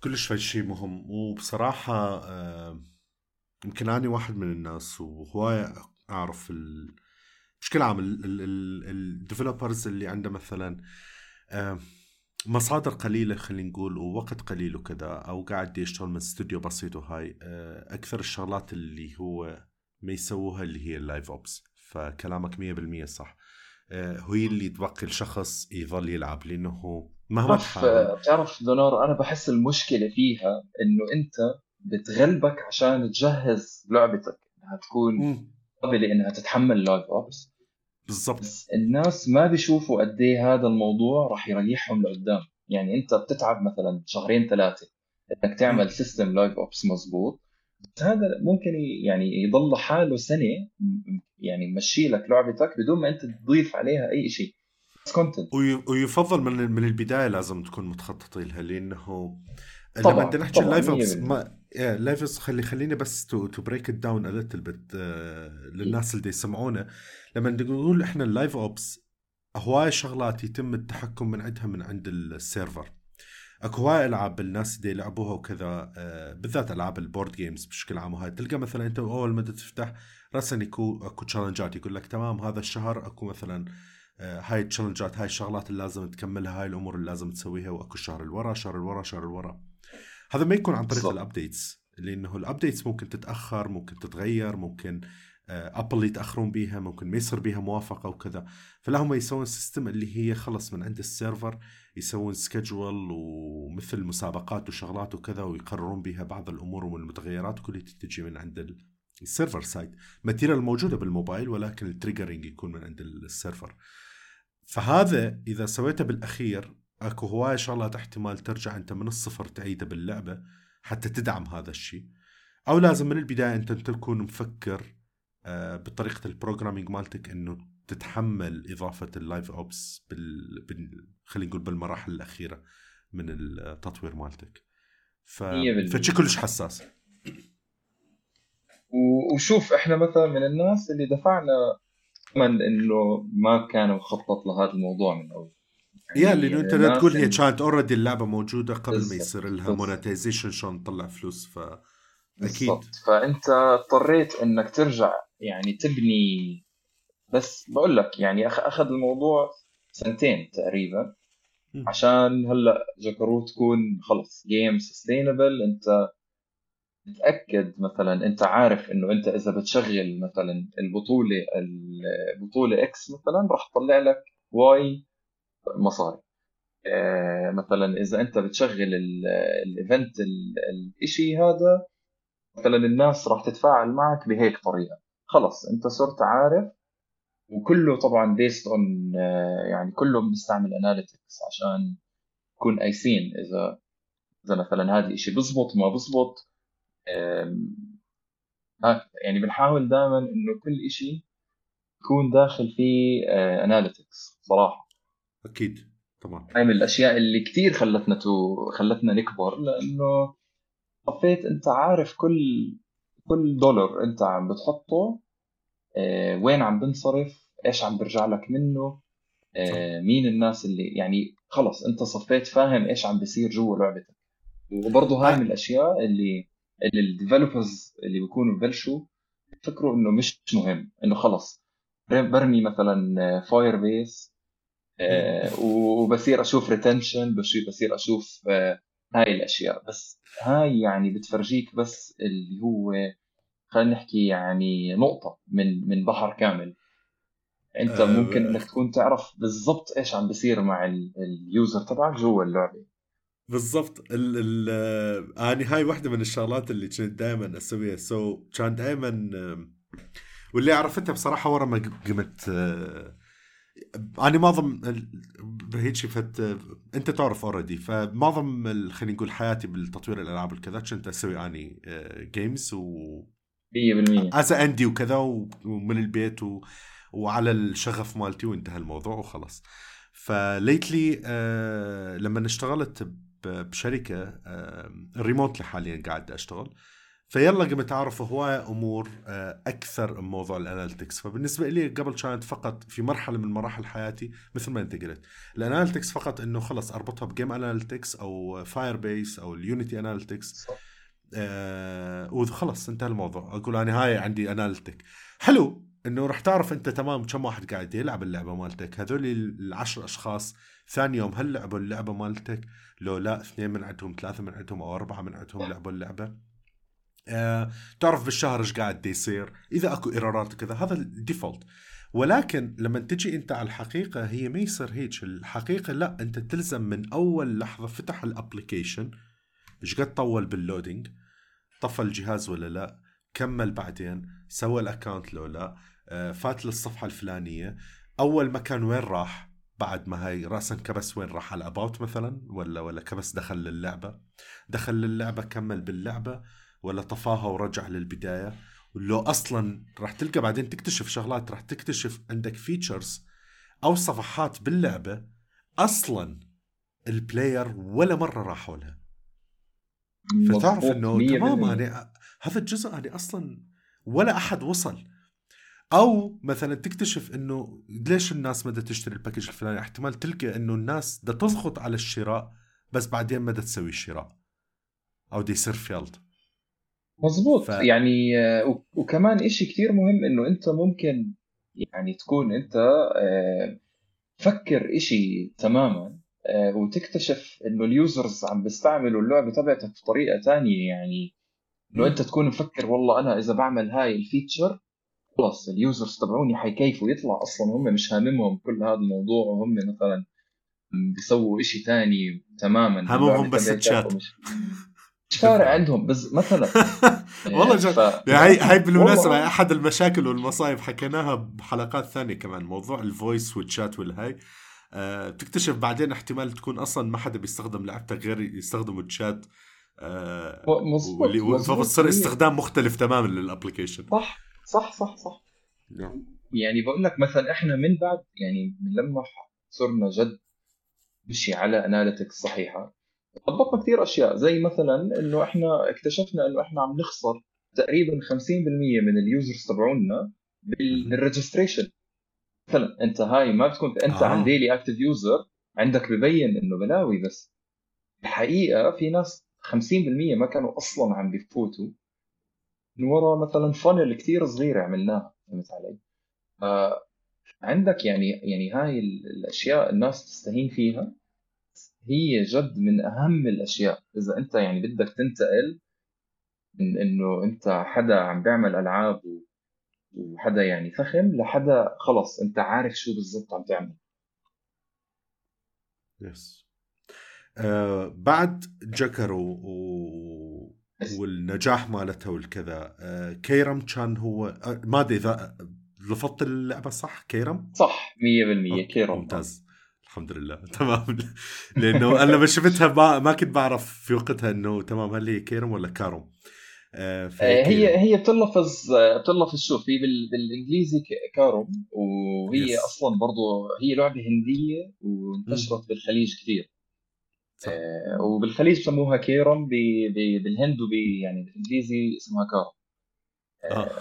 Speaker 1: كلش شيء مهم. وبصراحة يمكن أني واحد من الناس وهواية أعرف ال... بشكل عام ال developers اللي عنده مثلا مصادر قليلة خلينا نقول ووقت قليل وكذا أو قاعد يشتغل من استوديو بسيط وهاي. آه، أكثر الشغلات اللي هو ما يسووها اللي هي ال live ops فكلامك مية بالمية صح. آه، هي اللي تبقي الشخص يظل يلعب لأنه هو مهما
Speaker 2: تحاول. بتعرف دونار أنا بحس المشكلة فيها إنه أنت بتغلبك عشان تجهز لعبتك إنها تكون قابلة إنها تتحمل live ops
Speaker 1: بالضبط.
Speaker 2: الناس ما بيشوفوا قد إيه هذا الموضوع راح يريحهم لقدام. يعني أنت بتتعب مثلا شهرين ثلاثة إنك تعمل system live ops مزبوط بس هذا ممكن يعني يضل حاله سنة يعني يمشي لك لعبتك بدون ما أنت تضيف عليها أي شيء.
Speaker 1: content ويفضل من من البداية لازم تكون مخطط لها لأنه لما بدنا نحكي ال live ops ما ops خلي خليني بس to break it down a bit للناس اللي يسمعونا. لما نقول إحنا ال live ops هواي شغلات يتم التحكم من عندها من عند ال server. أكو هواي ألعاب الناس اللي يلعبوها وكذا آه، بالذات ألعاب ال board games بشكل عام. وهاي تلقى مثلا أنت أول ما تفتح راسا يكون أكو challengeات يقول لك تمام هذا الشهر أكو مثلا آه، هاي ال challengeات هاي الشغلات اللي لازم تكملها هاي الأمور اللي لازم تسويها وأكو الشهر الورا شهر الورا شهر الورا هذا ما يكون عن طريق ال updates لأنه ال updates ممكن تتأخر ممكن تتغير ممكن ابل يتأخرون بيها ممكن ما يصير بيها موافقة وكذا. فلا هم يسوون system اللي هي خلص من عند ال server يسوون schedule ومثل مسابقات وشغلات وكذا ويقررون بها بعض الأمور والمتغيرات كلها تجي من عند ال server side material موجودة بالموبايل ولكن ال triggering يكون من عند ال server. فهذا إذا سويته بالأخير اكو هواي شغلات احتمال ترجع أنت من الصفر تعيده باللعبة حتى تدعم هذا الشيء. أو لازم من البداية أنت تكون مفكر آه، بطريقة ال programming مالتك إنه تتحمل إضافة ال live ops بال, بال... خلينا نقول بالمراحل الأخيرة من التطوير مالتك. ف فشي كلش حساس.
Speaker 2: وشوف إحنا مثلا من الناس اللي دفعنا ثمن إنه ما كانوا مخطط لهذا الموضوع من أول.
Speaker 1: يعني لأنه أنت تقول هي كانت already اللعبة موجودة قبل ما يصير لها monetization شلون تطلع فلوس ف أكيد.
Speaker 2: فأنت اضطريت إنك ترجع يعني تبني بس بقول لك يعني أخذ الموضوع سنتين تقريبا. عشان هلأ جاكارو تكون خلص game sustainable أنت تتاكد مثلا أنت عارف إنه أنت إذا بتشغل مثلا البطولة البطوله X مثلا راح تطلع لك Y مصاري. آه، مثلا إذا أنت بتشغل ال event الشيء هذا مثلا الناس راح تتفاعل معك بهيك طريقة. خلص أنت صرت عارف وكله طبعا based on يعني كله بنستعمل analytics عشان نكون قايسين إذا إذا مثلا هذا الشيء بزبط ما بزبط. يعني بنحاول دائما إنه كل شيء يكون داخل فيه analytics آه، صراحة.
Speaker 1: أكيد طبعا.
Speaker 2: هاي من الأشياء اللي كثير خلتنا تو خلتنا نكبر لأنه صفيت أنت عارف كل كل دولار أنت عم بتحطه آه، وين عم بنصرف إيش عم برجع لك منه آه، مين الناس اللي يعني خلص أنت صفيت فاهم إيش عم بيصير جوا لعبتك. وبرضه هاي من الأشياء اللي اللي ال developers اللي بيكونوا ببلشوا فكروا إنه مش مهم إنه خلص برمي مثلا Firebase وبصير أشوف retention بصير أشوف آه، هاي الأشياء. بس هاي يعني بتفرجيك بس اللي هو خلينا نحكي يعني نقطة من من بحر كامل. أنت آه، ممكن إنك تكون تعرف بالضبط إيش عم بيصير مع ال user تبعك جوا اللعبة.
Speaker 1: بالضبط. ال ال اني هاي واحدة من الشغلات اللي كنت دائما أسويها. so so, كان دائما واللي عرفتها بصراحة ورا ما قمت أنا معظم هيك فت أنت تعرف already فمعظم خلينا نقول حياتي بالتطوير الألعاب الكذا كنت أسوي أني games و 100% as indie وكذا ومن البيت و... وعلى الشغف مالتي وانتهى الموضوع وخلص فليتلي آه لما اشتغلت بشركة آه remotely حاليا قاعد أشتغل فيلا قمت اعرف هواية أمور آه، أكثر من موضوع ال analytics. فبالنسبة لي قبل كانت فقط في مرحلة من مراحل حياتي مثل ما أنت قلت. ال analytics فقط إنه خلص أربطها ب Game Analytics أو Firebase أو ال Unity Analytics آه وخلص انتهى الموضوع. أقول أنا هاي عندي analytic. حلو إنه راح تعرف أنت تمام كم واحد قاعد يلعب اللعبة مالتك. هذول العشر أشخاص ثاني يوم هل لعبوا اللعبة مالتك؟ لو لا اثنين من عندهم ثلاثة من عندهم أو أربعة من عندهم لعبوا اللعبة. آه، تعرف بالشهر إيش قاعد يصير إذا أكو errorات وكذا هذا ال default ولكن لما تجي أنت على الحقيقة هي ما يصير هيك. الحقيقة لا أنت تلزم من أول لحظة فتح ال application إيش قد طول بال loading طفى الجهاز ولا لا؟ كمل بعدين. سوى ال account لو لا؟ آه، فات للصفحة الفلانية. أول مكان وين راح؟ بعد ما هاي راسا كبس وين راح؟ على about مثلا؟ ولا ولا كبس دخل للعبة؟ دخل للعبة كمل باللعبة. ولا طفاها ورجع للبداية. ولو أصلا راح تلقى بعدين تكتشف شغلات راح تكتشف عندك features أو صفحات باللعبة أصلا ال player ولا مرة راحوا لها فتعرف إنه تمام يعني هذا الجزء يعني أصلا ولا أحد وصل. أو مثلا تكتشف إنه ليش الناس ما تشتري ال package الفلاني؟ احتمال تلقى إنه الناس بدها تضغط على الشراء بس بعدين ما تسوي الشراء أو دي يصير failed
Speaker 2: مظبوط. ف... يعني آه، وكمان إشي كتير مهم إنه أنت ممكن يعني تكون أنت آه، فكر إشي تماما آه، وتكتشف إنه ال users عم بيستعملوا اللعبة تبعتك بطريقة تانية. يعني إنه أنت تكون مفكر والله أنا إذا بعمل هاي ال feature خلص ال users تبعوني حيكيفوا يطلع أصلا هم مش هاممهم كل هذا الموضوع وهم مثلا بيسووا إشي تاني تماما.
Speaker 1: همهم بس الشات.
Speaker 2: فارق عندهم بس مثلا
Speaker 1: والله جد
Speaker 2: ف...
Speaker 1: هاي هاي بالمناسبة
Speaker 2: والله.
Speaker 1: أحد المشاكل والمصايب حكيناها بحلقات ثانية كمان موضوع ال voice وال chat والهاي أه بتكتشف بعدين احتمال تكون أصلا ما حدا بيستخدم لعبتك غير يستخدموا الشات أه
Speaker 2: مظبوط.
Speaker 1: فبصير
Speaker 2: هي-
Speaker 1: استخدام مختلف تماما لل application
Speaker 2: صح صح صح صح
Speaker 1: نعم.
Speaker 2: يعني بقول لك مثلا إحنا من بعد يعني من لما صرنا جد مشي على analytics صحيحة ضبطنا كثير أشياء زي مثلا إنه إحنا اكتشفنا إنه إحنا عم نخسر تقريبا 50% من ال users تبعونا بال- بال registration مثلا أنت هاي ما بتكون أنت
Speaker 1: آه.
Speaker 2: عن daily active user عندك ببين إنه بلاوي بس الحقيقة في ناس 50% ما كانوا أصلا عم بيفوتوا من ورا مثلا فانل كثير صغيره عملناها فهمت علي؟ آه عندك يعني يعني هاي ال- الأشياء الناس تستهين فيها هي جد من أهم الأشياء. إذا أنت يعني بدك تنتقل من إنه أنت حدا عم بيعمل ألعاب وحدا يعني فخم لحدا خلص أنت عارف شو بالضبط عم تعمل.
Speaker 1: yes آه بعد جكرو و... والنجاح مالته والكذا آه كيرم كان هو آه ما أدري إذا لفظت اللعبة صح كيرم؟
Speaker 2: صح 100%
Speaker 1: أوكي،
Speaker 2: كيرو
Speaker 1: ممتاز. الحمد لله تمام لأنه أنا لما شفتها ما, ما كنت بعرف في وقتها إنه تمام هل هي كيرم ولا كاروم آه
Speaker 2: آه، هي. هي بتلفظ بتلفظ شوف هي بال- بالإنجليزي ك- كاروم وهي
Speaker 1: Yes.
Speaker 2: أصلا برضو هي لعبة هندية وانتشرت بالخليج كثير
Speaker 1: صح.
Speaker 2: آه، وبالخليج بسموها كيرم بالهند وب يعني بالإنجليزي اسمها كاروم
Speaker 1: آه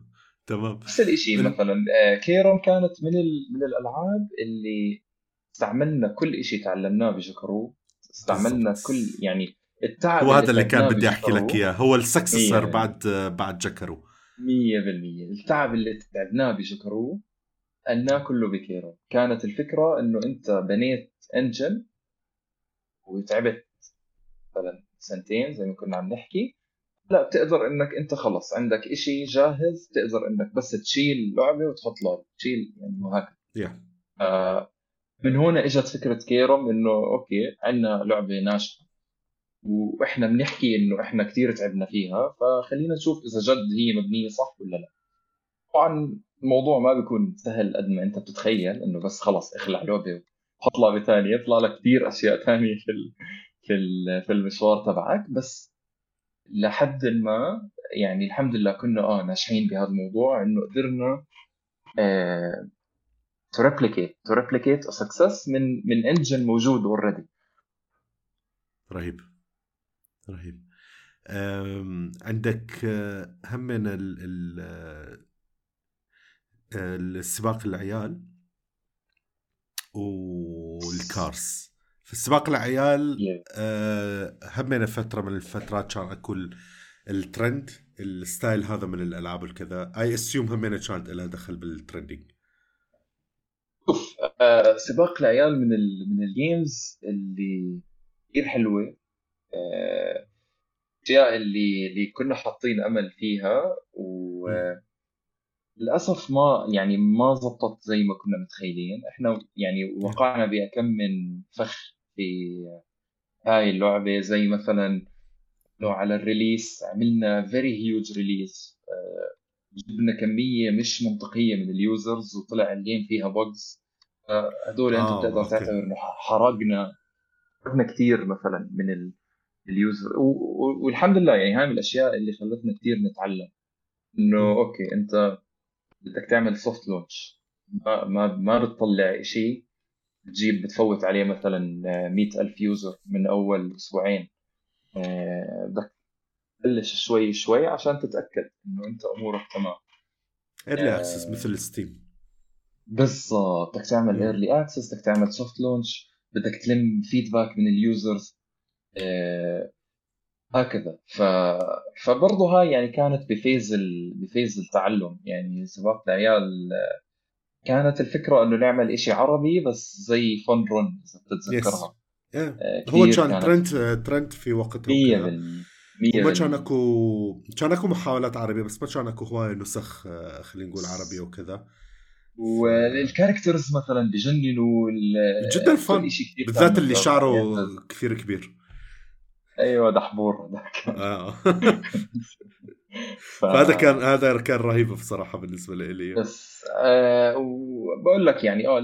Speaker 1: تمام
Speaker 2: نفس الشيء
Speaker 1: ال-
Speaker 2: مثلا كيرم كانت من. من الألعاب اللي استعملنا كل شيء تعلمناه بجكرو استعملنا. كل يعني التعب
Speaker 1: هو هذا اللي
Speaker 2: تعبناه
Speaker 1: كان بدي أحكي لك إياه. هو ال
Speaker 2: successor.
Speaker 1: بعد بعد جكرو.
Speaker 2: 100% التعب اللي تعبناه بجكرو قلناه كله بكيرم. كانت الفكرة إنه أنت بنيت engine وتعبت مثلا سنتين زي ما كنا عم نحكي. لا بتقدر إنك أنت خلص عندك إشي جاهز تقدر إنك بس تشيل لعبة وتحط لعبة. تشيل يعني وهكذا.
Speaker 1: يا
Speaker 2: آه، من هنا إجت فكرة كيروم إنه أوكي عندنا لعبة ناجحه وإحنا بنحكي إنه إحنا كثير تعبنا فيها فخلينا نشوف إذا جد هي مبنية صح ولا لا. طبعا الموضوع ما بيكون سهل قد ما أنت بتتخيل إنه بس خلص اخلع لعبة وحط لعبة ثانية يطلع لك كثير أشياء ثانية في ال... في ال... في المشوار تبعك. بس لحد ما يعني الحمد لله كنا آه ناجحين بهذا الموضوع إنه قدرنا آه to replicate to replicate a success من من engine موجود already
Speaker 1: رهيب. رهيب. عندك آه، هم من ال ال آه، السباق العيال والكارس في السباق العيال آه، همنا فترة من الفترات كان أكو ال- الترند الستايل هذا من الألعاب والكذا اي اسيوم همنا كانت لها دخل بالترندنج
Speaker 2: شوف آه سباق العيال من ال من الجيمز اللي كثير حلوة آه، اشياء اللي اللي كنا حاطين أمل فيها وللاسف ما يعني ما زبطت زي ما كنا متخيلين. إحنا يعني وقعنا بكم من فخ في هاي اللعبة. زي مثلا إنه على ال release عملنا very huge release جبنا كمية مش منطقية من ال users وطلع ال game فيها bugs هدول أنت
Speaker 1: آه،
Speaker 2: بتقدر. تعتبر إنه حرقنا حرقنا كثير مثلا من ال ال user والحمد لله يعني هاي من الأشياء اللي خلتنا كثير نتعلم
Speaker 1: إنه.
Speaker 2: أوكي أنت بدك تعمل soft launch ما ما ما بتطلع شيء بتجيب بتفوت عليه مثلا مئة ألف user من أول أسبوعين آه، بدك تبلش شوي شوي عشان تتأكد إنه أنت أمورك تمام
Speaker 1: early
Speaker 2: آه.
Speaker 1: access مثل ستيم
Speaker 2: بالضبط. بدك تعمل. early access بدك تعمل soft launch بدك تلم feedback من ال users آه هكذا. ف فبرضه هاي يعني كانت ب phase ال... ب phase التعلم. يعني سباق العيال كانت الفكرة إنه نعمل إشي عربي بس زي فن رون إذا بتتذكرها.
Speaker 1: إيه.
Speaker 2: آه،
Speaker 1: هو كان trend trend في وقته
Speaker 2: 100%
Speaker 1: وكذا. وما كان أكو كان أكو محاولات عربية بس ما كان أكو هواي نسخ آه، خلينا نقول عربيه وكذا.
Speaker 2: وال characters مثلا بجننوا
Speaker 1: جدا فن بالذات اللي شعره كثير كبير.
Speaker 2: أيوه دحبور هذاك
Speaker 1: آه. فهذا كان هذا كان رهيب بصراحة بالنسبة لي
Speaker 2: بس آه وبقول لك يعني آه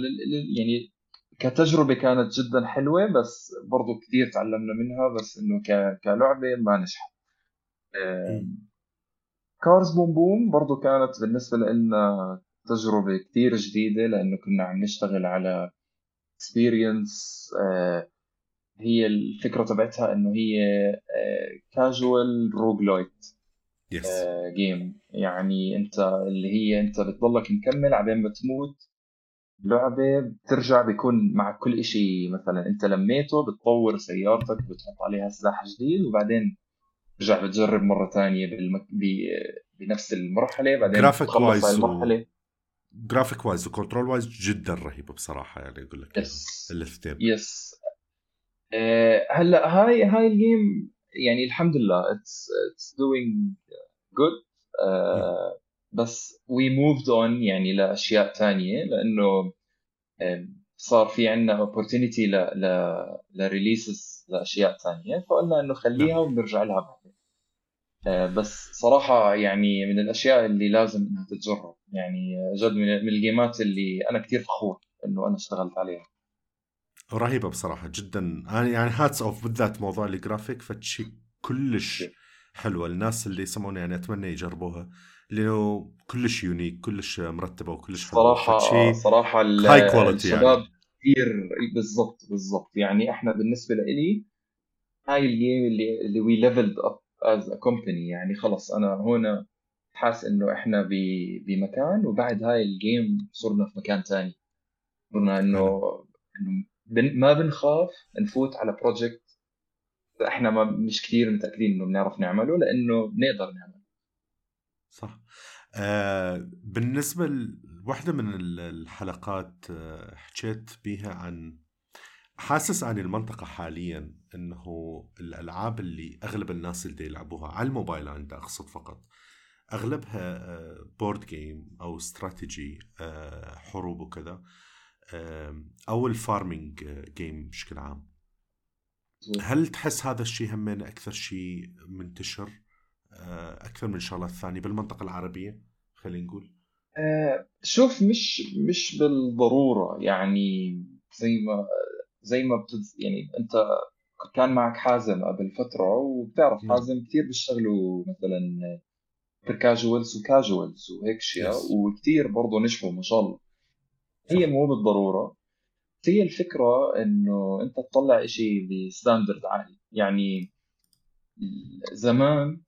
Speaker 2: يعني كتجربة كانت جدا حلوة بس برضو كثير تعلمنا منها بس إنه كلعبة ما نجحت. آه كارز بوم بوم برضو كانت بالنسبة لنا تجربة كثير جديدة لأنه كنا عم نشتغل على experience آه هي الفكرة تبعتها إنه هي casual roguelite game يعني أنت اللي هي أنت بتضلك مكمل عبين ما تموت لعبة بترجع بيكون مع كل إشي. مثلا أنت لميته بتطور سيارتك بتحط عليها سلاح جديد وبعدين ترجع بتجرب مرة ثانية بالمك... ب... بنفس المرحلة بعدين
Speaker 1: جرافيك وايز المرحلة. جرافيك وايز وكنترول وايز جدا رهيبة بصراحة يعني أقول لك
Speaker 2: yes
Speaker 1: الاثنين
Speaker 2: yes هلا هاي هاي ال game يعني الحمد لله it's it's doing good بس we moved on يعني لأشياء ثانية لأنه صار في عندنا opportunity ل ل ل releases لأشياء ثانية فقلنا إنه خليها نعم. وبنرجع لها بعدين. آه، بس صراحة يعني من الأشياء اللي لازم إنها تتجرب. يعني جد من الجيمات اللي أنا كثير فخور إنه أنا اشتغلت عليها.
Speaker 1: رهيبة بصراحة جدا. يعني hats off بالذات موضوع الجرافيك فتشي كلش حلوة. الناس اللي يسموني يعني أتمنى يجربوها لأنه كلش unique كلش مرتبة وكلش
Speaker 2: حلوة. صراحة صراحة هاي quality الشباب يعني. كثير بالضبط بالضبط. يعني إحنا بالنسبة لي هاي ال game اللي اللي we leveled up as a company يعني خلص أنا هون حاس إنه إحنا بمكان وبعد هاي ال game صرنا في مكان ثاني صرنا إنه إنه بن ما بنخاف نفوت على project إحنا ما مش كثير متأكدين إنه بنعرف نعمله لإنه بنقدر نعمله.
Speaker 1: صح. آه بالنسبة لوحده من الحلقات آه حكيت بيها عن حاسس عن المنطقة حاليا إنه الألعاب اللي أغلب الناس اللي يلعبوها على الموبايل عند أقصد فقط. أغلبها board آه، game أو استراتيجي آه، حروب وكذا أو ال farming game بشكل عام. هل تحس هذا الشيء همين أكثر شيء منتشر؟ آه، أكثر من شغلات ثانية بالمنطقة العربية خلينا نقول.
Speaker 2: أه شوف مش مش بالضرورة. يعني زي ما زي ما بتز يعني أنت كان معك حازم قبل فترة وبتعرف حازم كثير بيشتغلوا مثلا casuals و casuals وهيك اشياء وكثير برضه نجحوا ما شاء الله. هي مو بالضرورة. هي الفكرة إنه أنت تطلع إشي ب standard عالي. يعني زمان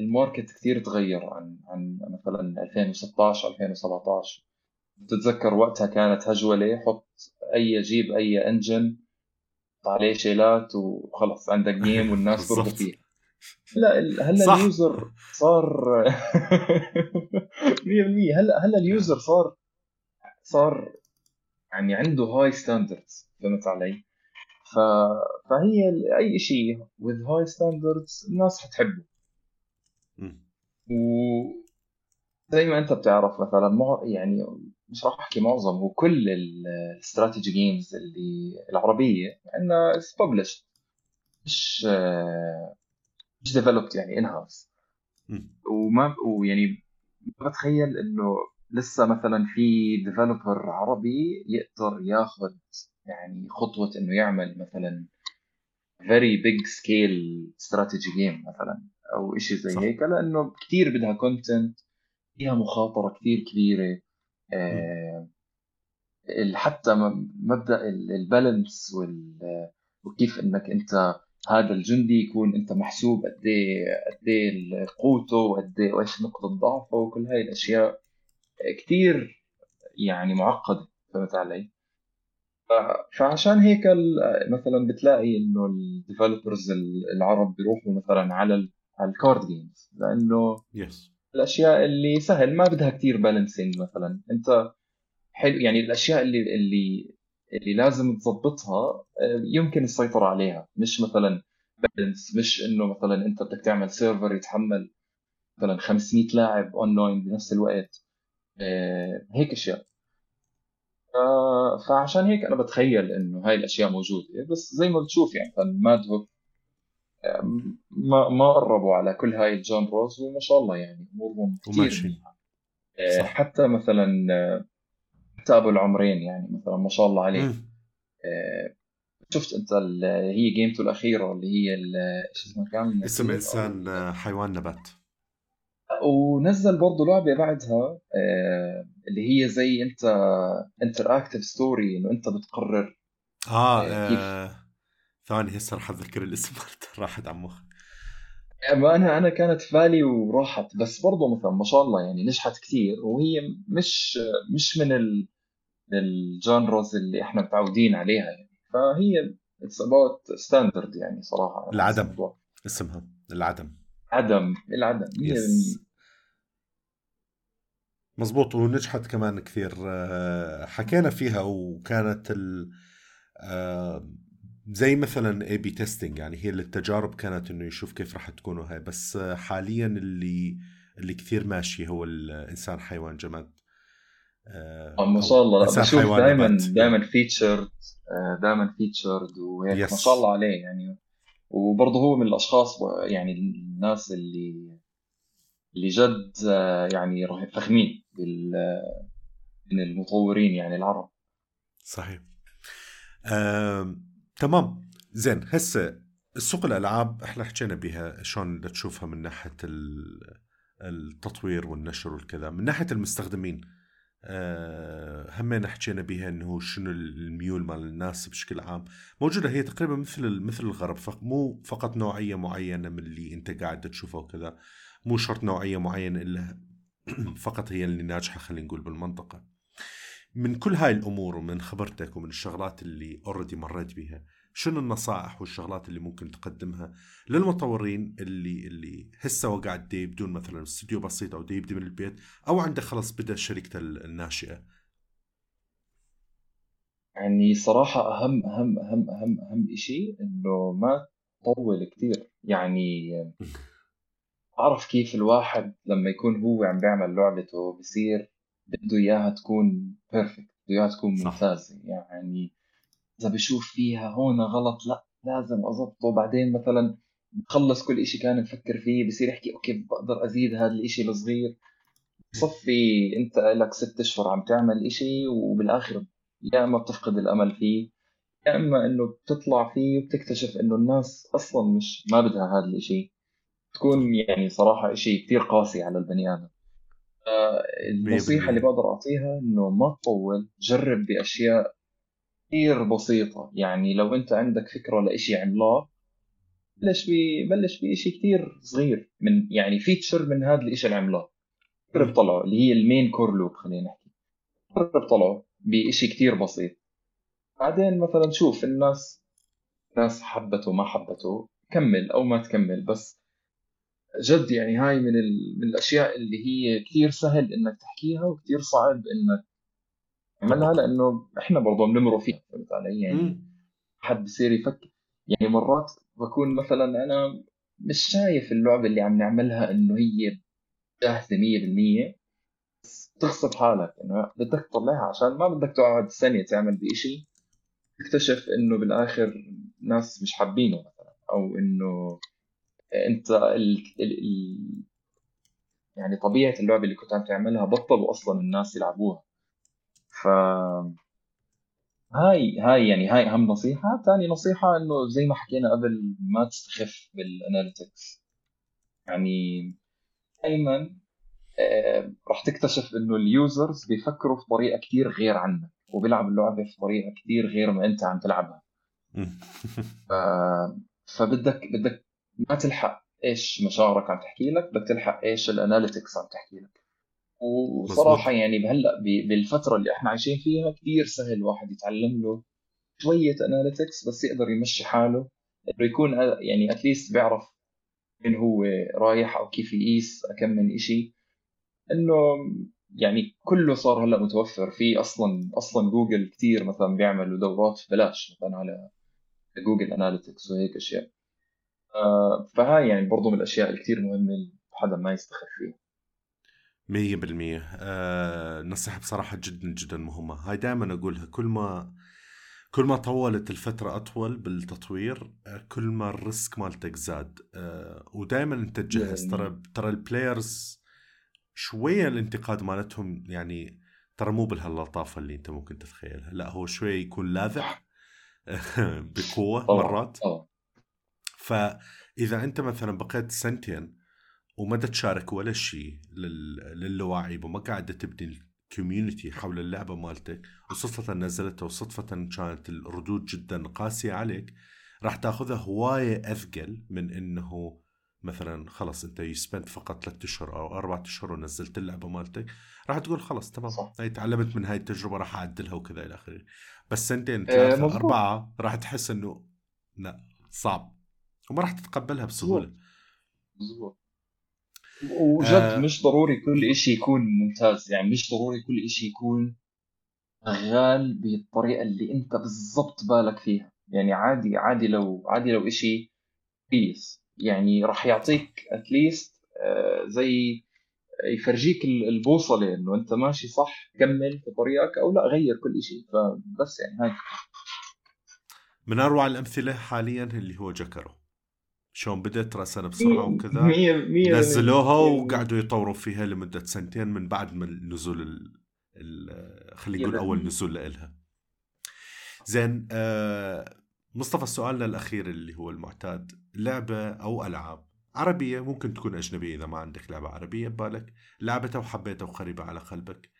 Speaker 2: ال market كثير تغير عن عن مثلا 2016 2017 بتتذكر وقتها كانت هجولة حط أي جيب أي engine عليه شيلات وخلص عندك game والناس بيرضوا فيه لا هلا ال user صار 100% هلا هلا اليوزر صار صار يعني عنده high standards فهمت علي؟ ف... فهي أي شيء with high standards الناس حتحبه. و زي ما أنت بتعرف مثلا مع... يعني مش راح أحكي معظم وكل ال strategy games اللي العربية عندنا published. مش مش developed يعني in house وما ويعني ما بتخيل إنه لسه مثلا في developer عربي يقدر ياخذ يعني خطوة إنه يعمل مثلا very big scale strategy game مثلا أو شيء زي صح. هيك لأنه كثير بدها كونتنت فيها مخاطرة كثير كبيرة. آه حتى مبدأ البالانس وكيف إنك أنت هذا الجندي يكون أنت محسوب قد إيه قد إيه قوته وقد إيه وإيش نقطة ضعفه وكل هاي الأشياء كثير يعني معقدة فهمت علي؟ فعشان هيك مثلا بتلاقي إنه ال developers العرب بيروحوا مثلا على على ال card games
Speaker 1: لأنه
Speaker 2: yes الأشياء اللي سهل ما بدها كثير balancing مثلا أنت حلو يعني الأشياء اللي اللي اللي لازم تظبطها آه، يمكن السيطره عليها. مش مثلا balance مش إنه مثلا أنت بدك تعمل server يتحمل مثلا 500 لاعب اونلاين بنفس الوقت. آه، هيك أشياء. فعشان هيك أنا بتخيل إنه هاي الأشياء موجودة. بس زي ما بتشوف يعني ماد هوك ما ما قربوا على كل هاي الجانروز وما شاء الله يعني أمورهم كثير آه، حتى مثلا حتى ابو العمرين يعني مثلا ما شاء الله عليه. آه، شفت أنت هي جيمته الأخيرة اللي هي شو اسمه كان؟
Speaker 1: اسم إنسان آه، حيوان نبات.
Speaker 2: ونزل برضه لعبة بعدها اللي هي زي أنت interactive story إنه أنت بتقرر.
Speaker 1: آه, كيف؟ ثواني هسه رح أتذكر الاسم راحت عن مخي
Speaker 2: ما أنا كانت في بالي وراحت بس برضه مثلا ما شاء الله يعني نجحت كثير وهي مش مش من ال ال genres اللي إحنا متعودين عليها يعني. فهي it's about standard يعني صراحة
Speaker 1: العدم. اسمها العدم.
Speaker 2: عدم العدم.
Speaker 1: yes. مزبوط ونجحت كمان كثير. آه، حكينا فيها وكانت ال زي مثلا A/B testing يعني هي التجارب كانت إنه يشوف كيف راح تكون وهي بس حاليا اللي اللي كثير ماشي هو الإنسان حيوان جماد.
Speaker 2: آه ما شاء الله. بشوف دائما دائما featured دائما فيتشرد وهيك ما شاء الله عليه يعني. وبرضه هو من الأشخاص يعني الناس اللي اللي جد آه، يعني فخمين من المطورين يعني العرب.
Speaker 1: صحيح. تمام. زين هسه السوق الألعاب إحنا حكينا بها شلون تشوفها من ناحية التطوير والنشر والكذا. من ناحية المستخدمين أه همين حكينا بها إنه شنو الميول مال الناس بشكل عام. موجودة هي تقريبا مثل مثل الغرب مو فقط نوعية معينة من اللي أنت قاعد تشوفها وكذا. مو شرط نوعية معينة إلا فقط هي اللي ناجحة خلينا نقول بالمنطقة. من كل هاي الأمور ومن خبرتك ومن الشغلات اللي already مريت بيها شنو النصائح والشغلات اللي ممكن تقدمها للمطورين اللي اللي هسه وقاعد يبدون مثلا استوديو بسيط أو يبدي من البيت أو عنده خلص بدأ شركته الناشئة؟
Speaker 2: يعني صراحة أهم أهم أهم أهم أهم إشي إنه ما تطول كثير يعني أعرف كيف الواحد لما يكون هو عم بيعمل لعبته بصير بده إياها تكون perfect بده إياها تكون ممتازة. يعني إذا بشوف فيها هون غلط لا لازم اضبطه بعدين مثلا بخلص كل إشي كان مفكر فيه بصير يحكي okay بقدر أزيد هذا الإشي الصغير بصفي أنت لك ست أشهر عم تعمل إشي وبالآخر يا إما بتفقد الأمل فيه يا إما إنه بتطلع فيه وبتكتشف إنه الناس أصلا مش ما بدها هذا الإشي. تكون يعني صراحة إشي كثير قاسي على البني آدم. النصيحة اللي بقدر أعطيها إنه ما تطول جرب بأشياء كثير بسيطة. يعني لو أنت عندك فكرة لإشي عملاق بلش بي بلش بشيء كثير صغير. من يعني فيتشر من هذا الشيء العملاق. جرب طلعه اللي هي المين كور لوب خلينا نحكي. جرب طلعه بشيء كثير بسيط. بعدين مثلا شوف الناس ناس حبته ما حبته كمل أو ما تكمل. بس جد يعني هاي من, ال... من الأشياء اللي هي كثير سهل إنك تحكيها وكثير صعب إنك تعملها لأنه إحنا برضه بنمروا فيها فهمت علي؟ يعني حد بصير يفكر يعني مرات بكون مثلا أنا مش شايف اللعبة اللي عم نعملها إنه هي جاهزة 100% بس تغصب حالك إنه بدك تطلعها عشان ما بدك تقعد سنه تعمل بشيء تكتشف إنه بالآخر ناس مش حابينه مثلا أو إنه انت ال... ال... يعني طبيعة اللعبه اللي كنت عم تعملها بطلوا أصلا الناس يلعبوها. ف هاي هاي يعني هاي أهم نصيحة. ثاني نصيحة إنه زي ما حكينا قبل ما تستخف بالاناليتكس يعني دائما آه، راح تكتشف إنه ال users بيفكروا في طريقة كثير غير عنك وبيلعبوا اللعبة في طريقة كثير غير ما أنت عم تلعبها. ف... فبدك بدك ما تلحق إيش مشاعرك عم تحكي لك بدك تلحق إيش ال analytics عم تحكي لك. وصراحة يعني بهلأ بالفترة اللي إحنا عايشين فيها كثير سهل الواحد يتعلم له شوية analytics بس يقدر يمشي حاله إنه يكون يعني at least بيعرف من هو رايح أو كيف يقيس كم من شيء إنه يعني كله صار هلأ متوفر. في أصلا أصلا جوجل كثير مثلا بيعملوا دورات ببلاش مثلا على Google Analytics وهيك أشياء. فهاي يعني برضو من الأشياء الكثير مهمة حدا ما يستخف فيها.
Speaker 1: مية بالمية. آه نصيحة بصراحة جدا جدا مهمة. هاي دائما أقولها كل ما كل ما طولت الفترة أطول بالتطوير آه، كل ما ال risk مالتك زاد. آه ودائما أنت تجهز. ترى ترى ال players شوية الانتقاد مالتهم يعني ترى مو بهاللطافة اللي أنت ممكن تتخيلها. لا هو شوية يكون لاذع بقوة مرات. فإذا أنت مثلا بقيت سنتين وما تشارك ولا شيء للاعيب وما قاعدة تبني الكوميونتي حول اللعبة مالتك وصدفة نزلتها وصدفة كانت الردود جدا قاسية عليك راح تاخذها هواية أثقل من إنه مثلا خلص أنت يسبند فقط ثلاثة أشهر أو أربعة أشهر ونزلت اللعبة مالتك راح تقول خلص تمام. هاي تعلمت من هاي التجربة راح أعدلها وكذا إلى آخره. بس سنتين آه، ثلاثة آه أربعة راح تحس إنه لا صعب. وما راح تتقبلها بسهولة.
Speaker 2: مزبوط وجد آه. مش ضروري كل إشي يكون ممتاز يعني مش ضروري كل إشي يكون شغال بالطريقة اللي أنت بالضبط بالك فيها. يعني عادي عادي لو عادي لو إشي كويس. يعني راح يعطيك اتليست آه زي يفرجيك البوصلة إنه أنت ماشي صح كمل في طريقك أو لا غير كل إشي. فبس يعني هاي.
Speaker 1: من أروع الأمثلة حاليا اللي هو جكرو شلون بدت راسنا بسرعة وكذا نزلوها وقعدوا يطوروا فيها لمدة سنتين من بعد ما نزول خلينا نقول أول نزول لها زين آه مصطفى سؤالنا الأخير اللي هو المعتاد لعبة أو ألعاب عربية؟ ممكن تكون أجنبية إذا ما عندك لعبة عربية ببالك. لعبتها وحبيتها وقريبه على قلبك.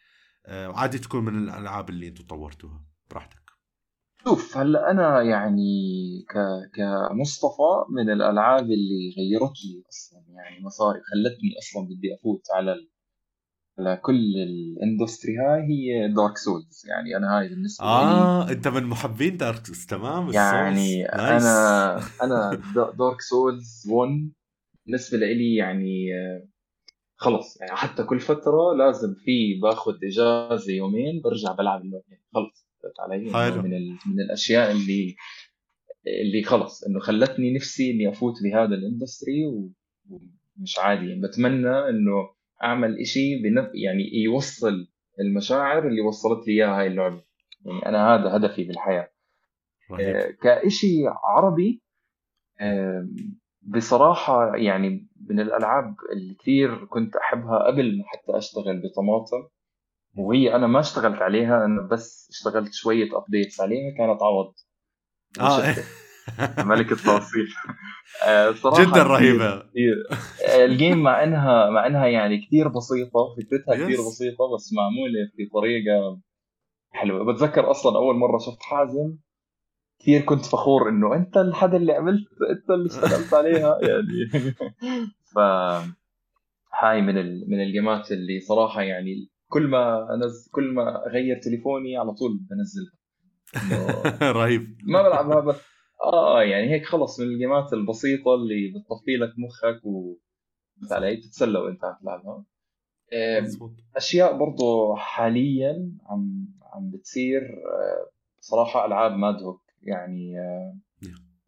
Speaker 1: آه عادي تكون من الألعاب اللي أنتم طورتوها براحتك.
Speaker 2: شوف هلأ أنا يعني ك كمصطفى من الألعاب اللي غيرت لي أصلا يعني مساري خلتني أصلا بدي أفوت على ال... على كل ال industry هاي هي Dark Souls يعني أنا هاي بالنسبة
Speaker 1: آه لي أنت من محبين Dark Souls تمام
Speaker 2: يعني أنا أنا Dark Souls 1 بالنسبة لي يعني خلص يعني حتى كل فترة لازم في باخذ إجازة يومين برجع بلعب اللعبة خلص. علي حلو. من ال... من الأشياء اللي اللي خلص إنه خلتني نفسي إني أفوت بهذا الإندستري ومش عادي. بتمنى إنه أعمل إشي بنف... يعني يوصل المشاعر اللي وصلت لي إياها هاي اللعبة. يعني أنا هذا هدفي بالحياة. آه كإشي عربي آه بصراحة يعني من الألعاب اللي كثير كنت أحبها قبل ما حتى أشتغل بطماطم. وهي أنا ما اشتغلت عليها أنا بس اشتغلت شوية updates عليها كانت عوض. آه. ملك التوصيل.
Speaker 1: آه، صراحة جدا رهيبة.
Speaker 2: ال game مع إنها مع إنها يعني كثير بسيطة فكرتها كثير بسيطة بس معمولة في طريقة حلوة. بتذكر أصلا أول مرة شفت حازم كثير كنت فخور إنه أنت الحدا اللي عملت أنت اللي اشتغلت عليها يعني. ف هاي من من الجيمات اللي صراحة يعني كل ما انزل كل ما أغير تليفوني على طول بنزلها.
Speaker 1: رهيب.
Speaker 2: ما بلعبها بس آه يعني هيك خلص من الجيمات البسيطة اللي بتطفي لك مخك و علي تتسلى وأنت عم تلعبها أشياء برضو حاليا عم عم بتصير آه، صراحة ألعاب مادهوك يعني آه،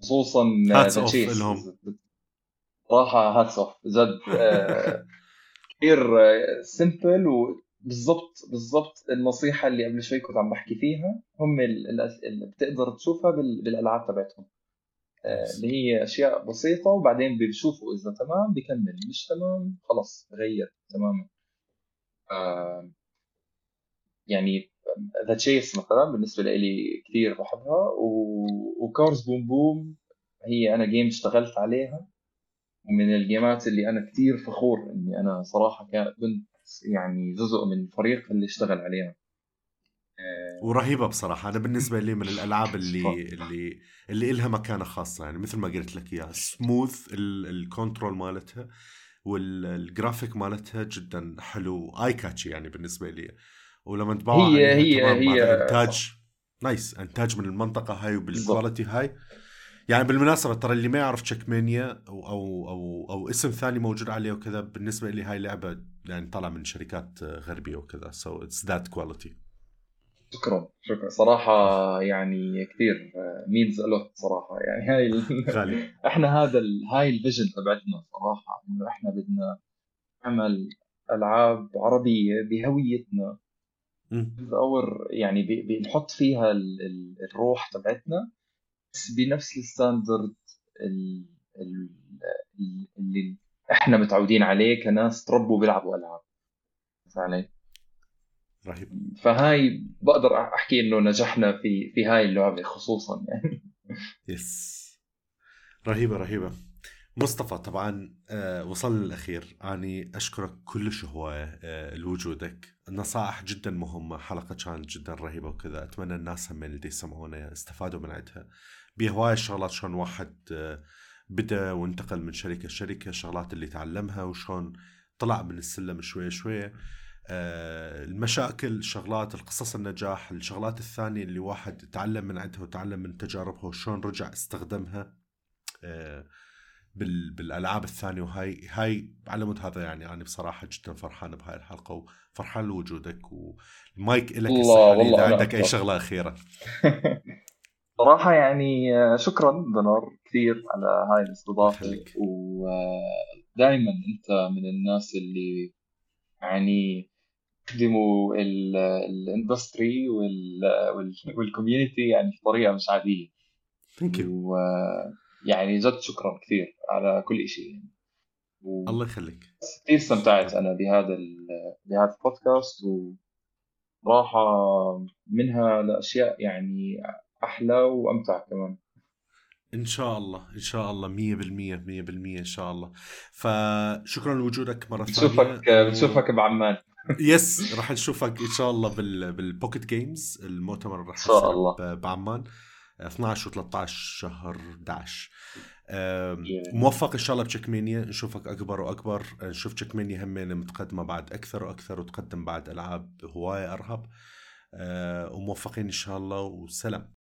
Speaker 2: خصوصا
Speaker 1: hats off لهم.
Speaker 2: صراحة hats off جد آه، كثير simple بالضبط بالضبط النصيحة اللي قبل شوي كنت عم بحكي فيها هم اللي بتقدر تشوفها بالألعاب تبعتهم. آه، اللي هي أشياء بسيطة وبعدين بيشوفوا إذا تمام بكمل مش تمام خلص غير تماما. آه، يعني The Chase مثلا بالنسبة لي كثير بحبها و Cars Boom Boom هي أنا game اشتغلت عليها ومن الجيمات اللي أنا كثير فخور إني أنا صراحة كنت يعني جزء من الفريق اللي اشتغل عليها.
Speaker 1: آه، ورهيبة بصراحة. أنا بالنسبة لي من الألعاب اللي اللي اللي لها مكانة خاصة. يعني مثل ما قلت لك إياها سموث ال control مالتها والجرافيك مالتها جدا حلو اي catchy يعني بالنسبة لي. ولما تباوع
Speaker 2: هي هي هي
Speaker 1: إنتاج nice إنتاج من المنطقة هاي وبال quality هاي. يعني بالمناسبة ترى اللي ما يعرف تشيك مانيا أو, أو أو أو اسم ثاني موجود عليه وكذا بالنسبة لي هاي لعبة يعني طالعة من شركات غربية وكذا. so it's that quality
Speaker 2: شكرا. شكرا. صراحة يعني كثير means a lot صراحة. يعني هاي ال...
Speaker 1: غالي
Speaker 2: إحنا هذا ال... هاي ال vision تبعتنا صراحة. إنه إحنا بدنا نعمل ألعاب عربية بهويتنا. or يعني ب... بنحط فيها ال... ال... الروح تبعتنا. بس بنفس ال standard ال... ال... ال- اللي إحنا متعودين عليه كناس تربوا بيلعبوا ألعاب. علي؟
Speaker 1: رهيب.
Speaker 2: فهاي بقدر أحكي إنه نجحنا في في هاي اللعبة خصوصا يعني.
Speaker 1: yes. رهيبة رهيبة. مصطفى طبعا آه وصلنا للأخير أني أشكرك كلش هواية آه لوجودك. النصائح جدا مهمة حلقة كانت جدا رهيبة وكذا. أتمنى الناس هم اللي يسمعونا استفادوا من عندها. بهواية الشغلات شلون واحد بدأ وانتقل من شركة لشركة الشغلات اللي تعلمها وشلون طلع من السلم شوية شوية. آه، المشاكل الشغلات القصص النجاح الشغلات الثانية اللي واحد تعلم من عندها وتعلم من تجاربها وشلون رجع استخدمها آه، بال بالألعاب الثانية. وهاي هاي على مود هذا يعني أنا بصراحة جدا فرحان بهاي الحلقة وفرحان لوجودك. والمايك لك
Speaker 2: والله أنا
Speaker 1: عندك
Speaker 2: أي.
Speaker 1: شغلة أخيرة.
Speaker 2: صراحة يعني آه، شكرا بنار كثير على هاي الاستضافة. ودائما أنت من الناس اللي يعني يخدموا ال- ال industry وال- وال- وال community يعني بطريقة مش عادية.
Speaker 1: thank you
Speaker 2: ويعني جد شكرا كثير على كل شيء يعني. و-
Speaker 1: الله يخليك.
Speaker 2: كثير استمتعت أنا بهذا ال- بهذا البودكاست وراحة منها لأشياء يعني أحلى وأمتع كمان.
Speaker 1: إن شاء الله إن شاء الله 100% 100% إن شاء الله. فشكرا لوجودك مرة ثانية
Speaker 2: بتشوفك بتشوفك بعمان.
Speaker 1: yes راح نشوفك إن شاء الله بال بال Pocket Games المؤتمر راح
Speaker 2: شاء
Speaker 1: يصير
Speaker 2: الله.
Speaker 1: بعمان. 12 و13 شهر 11 أم،
Speaker 2: Yeah.
Speaker 1: موفق إن شاء الله بتشيكمانيا. نشوفك أكبر وأكبر. نشوف تشيكمانيا همين متقدمة بعد أكثر وأكثر وتقدم بعد ألعاب هواية أرهب. أه، وموفقين إن شاء الله. وسلام.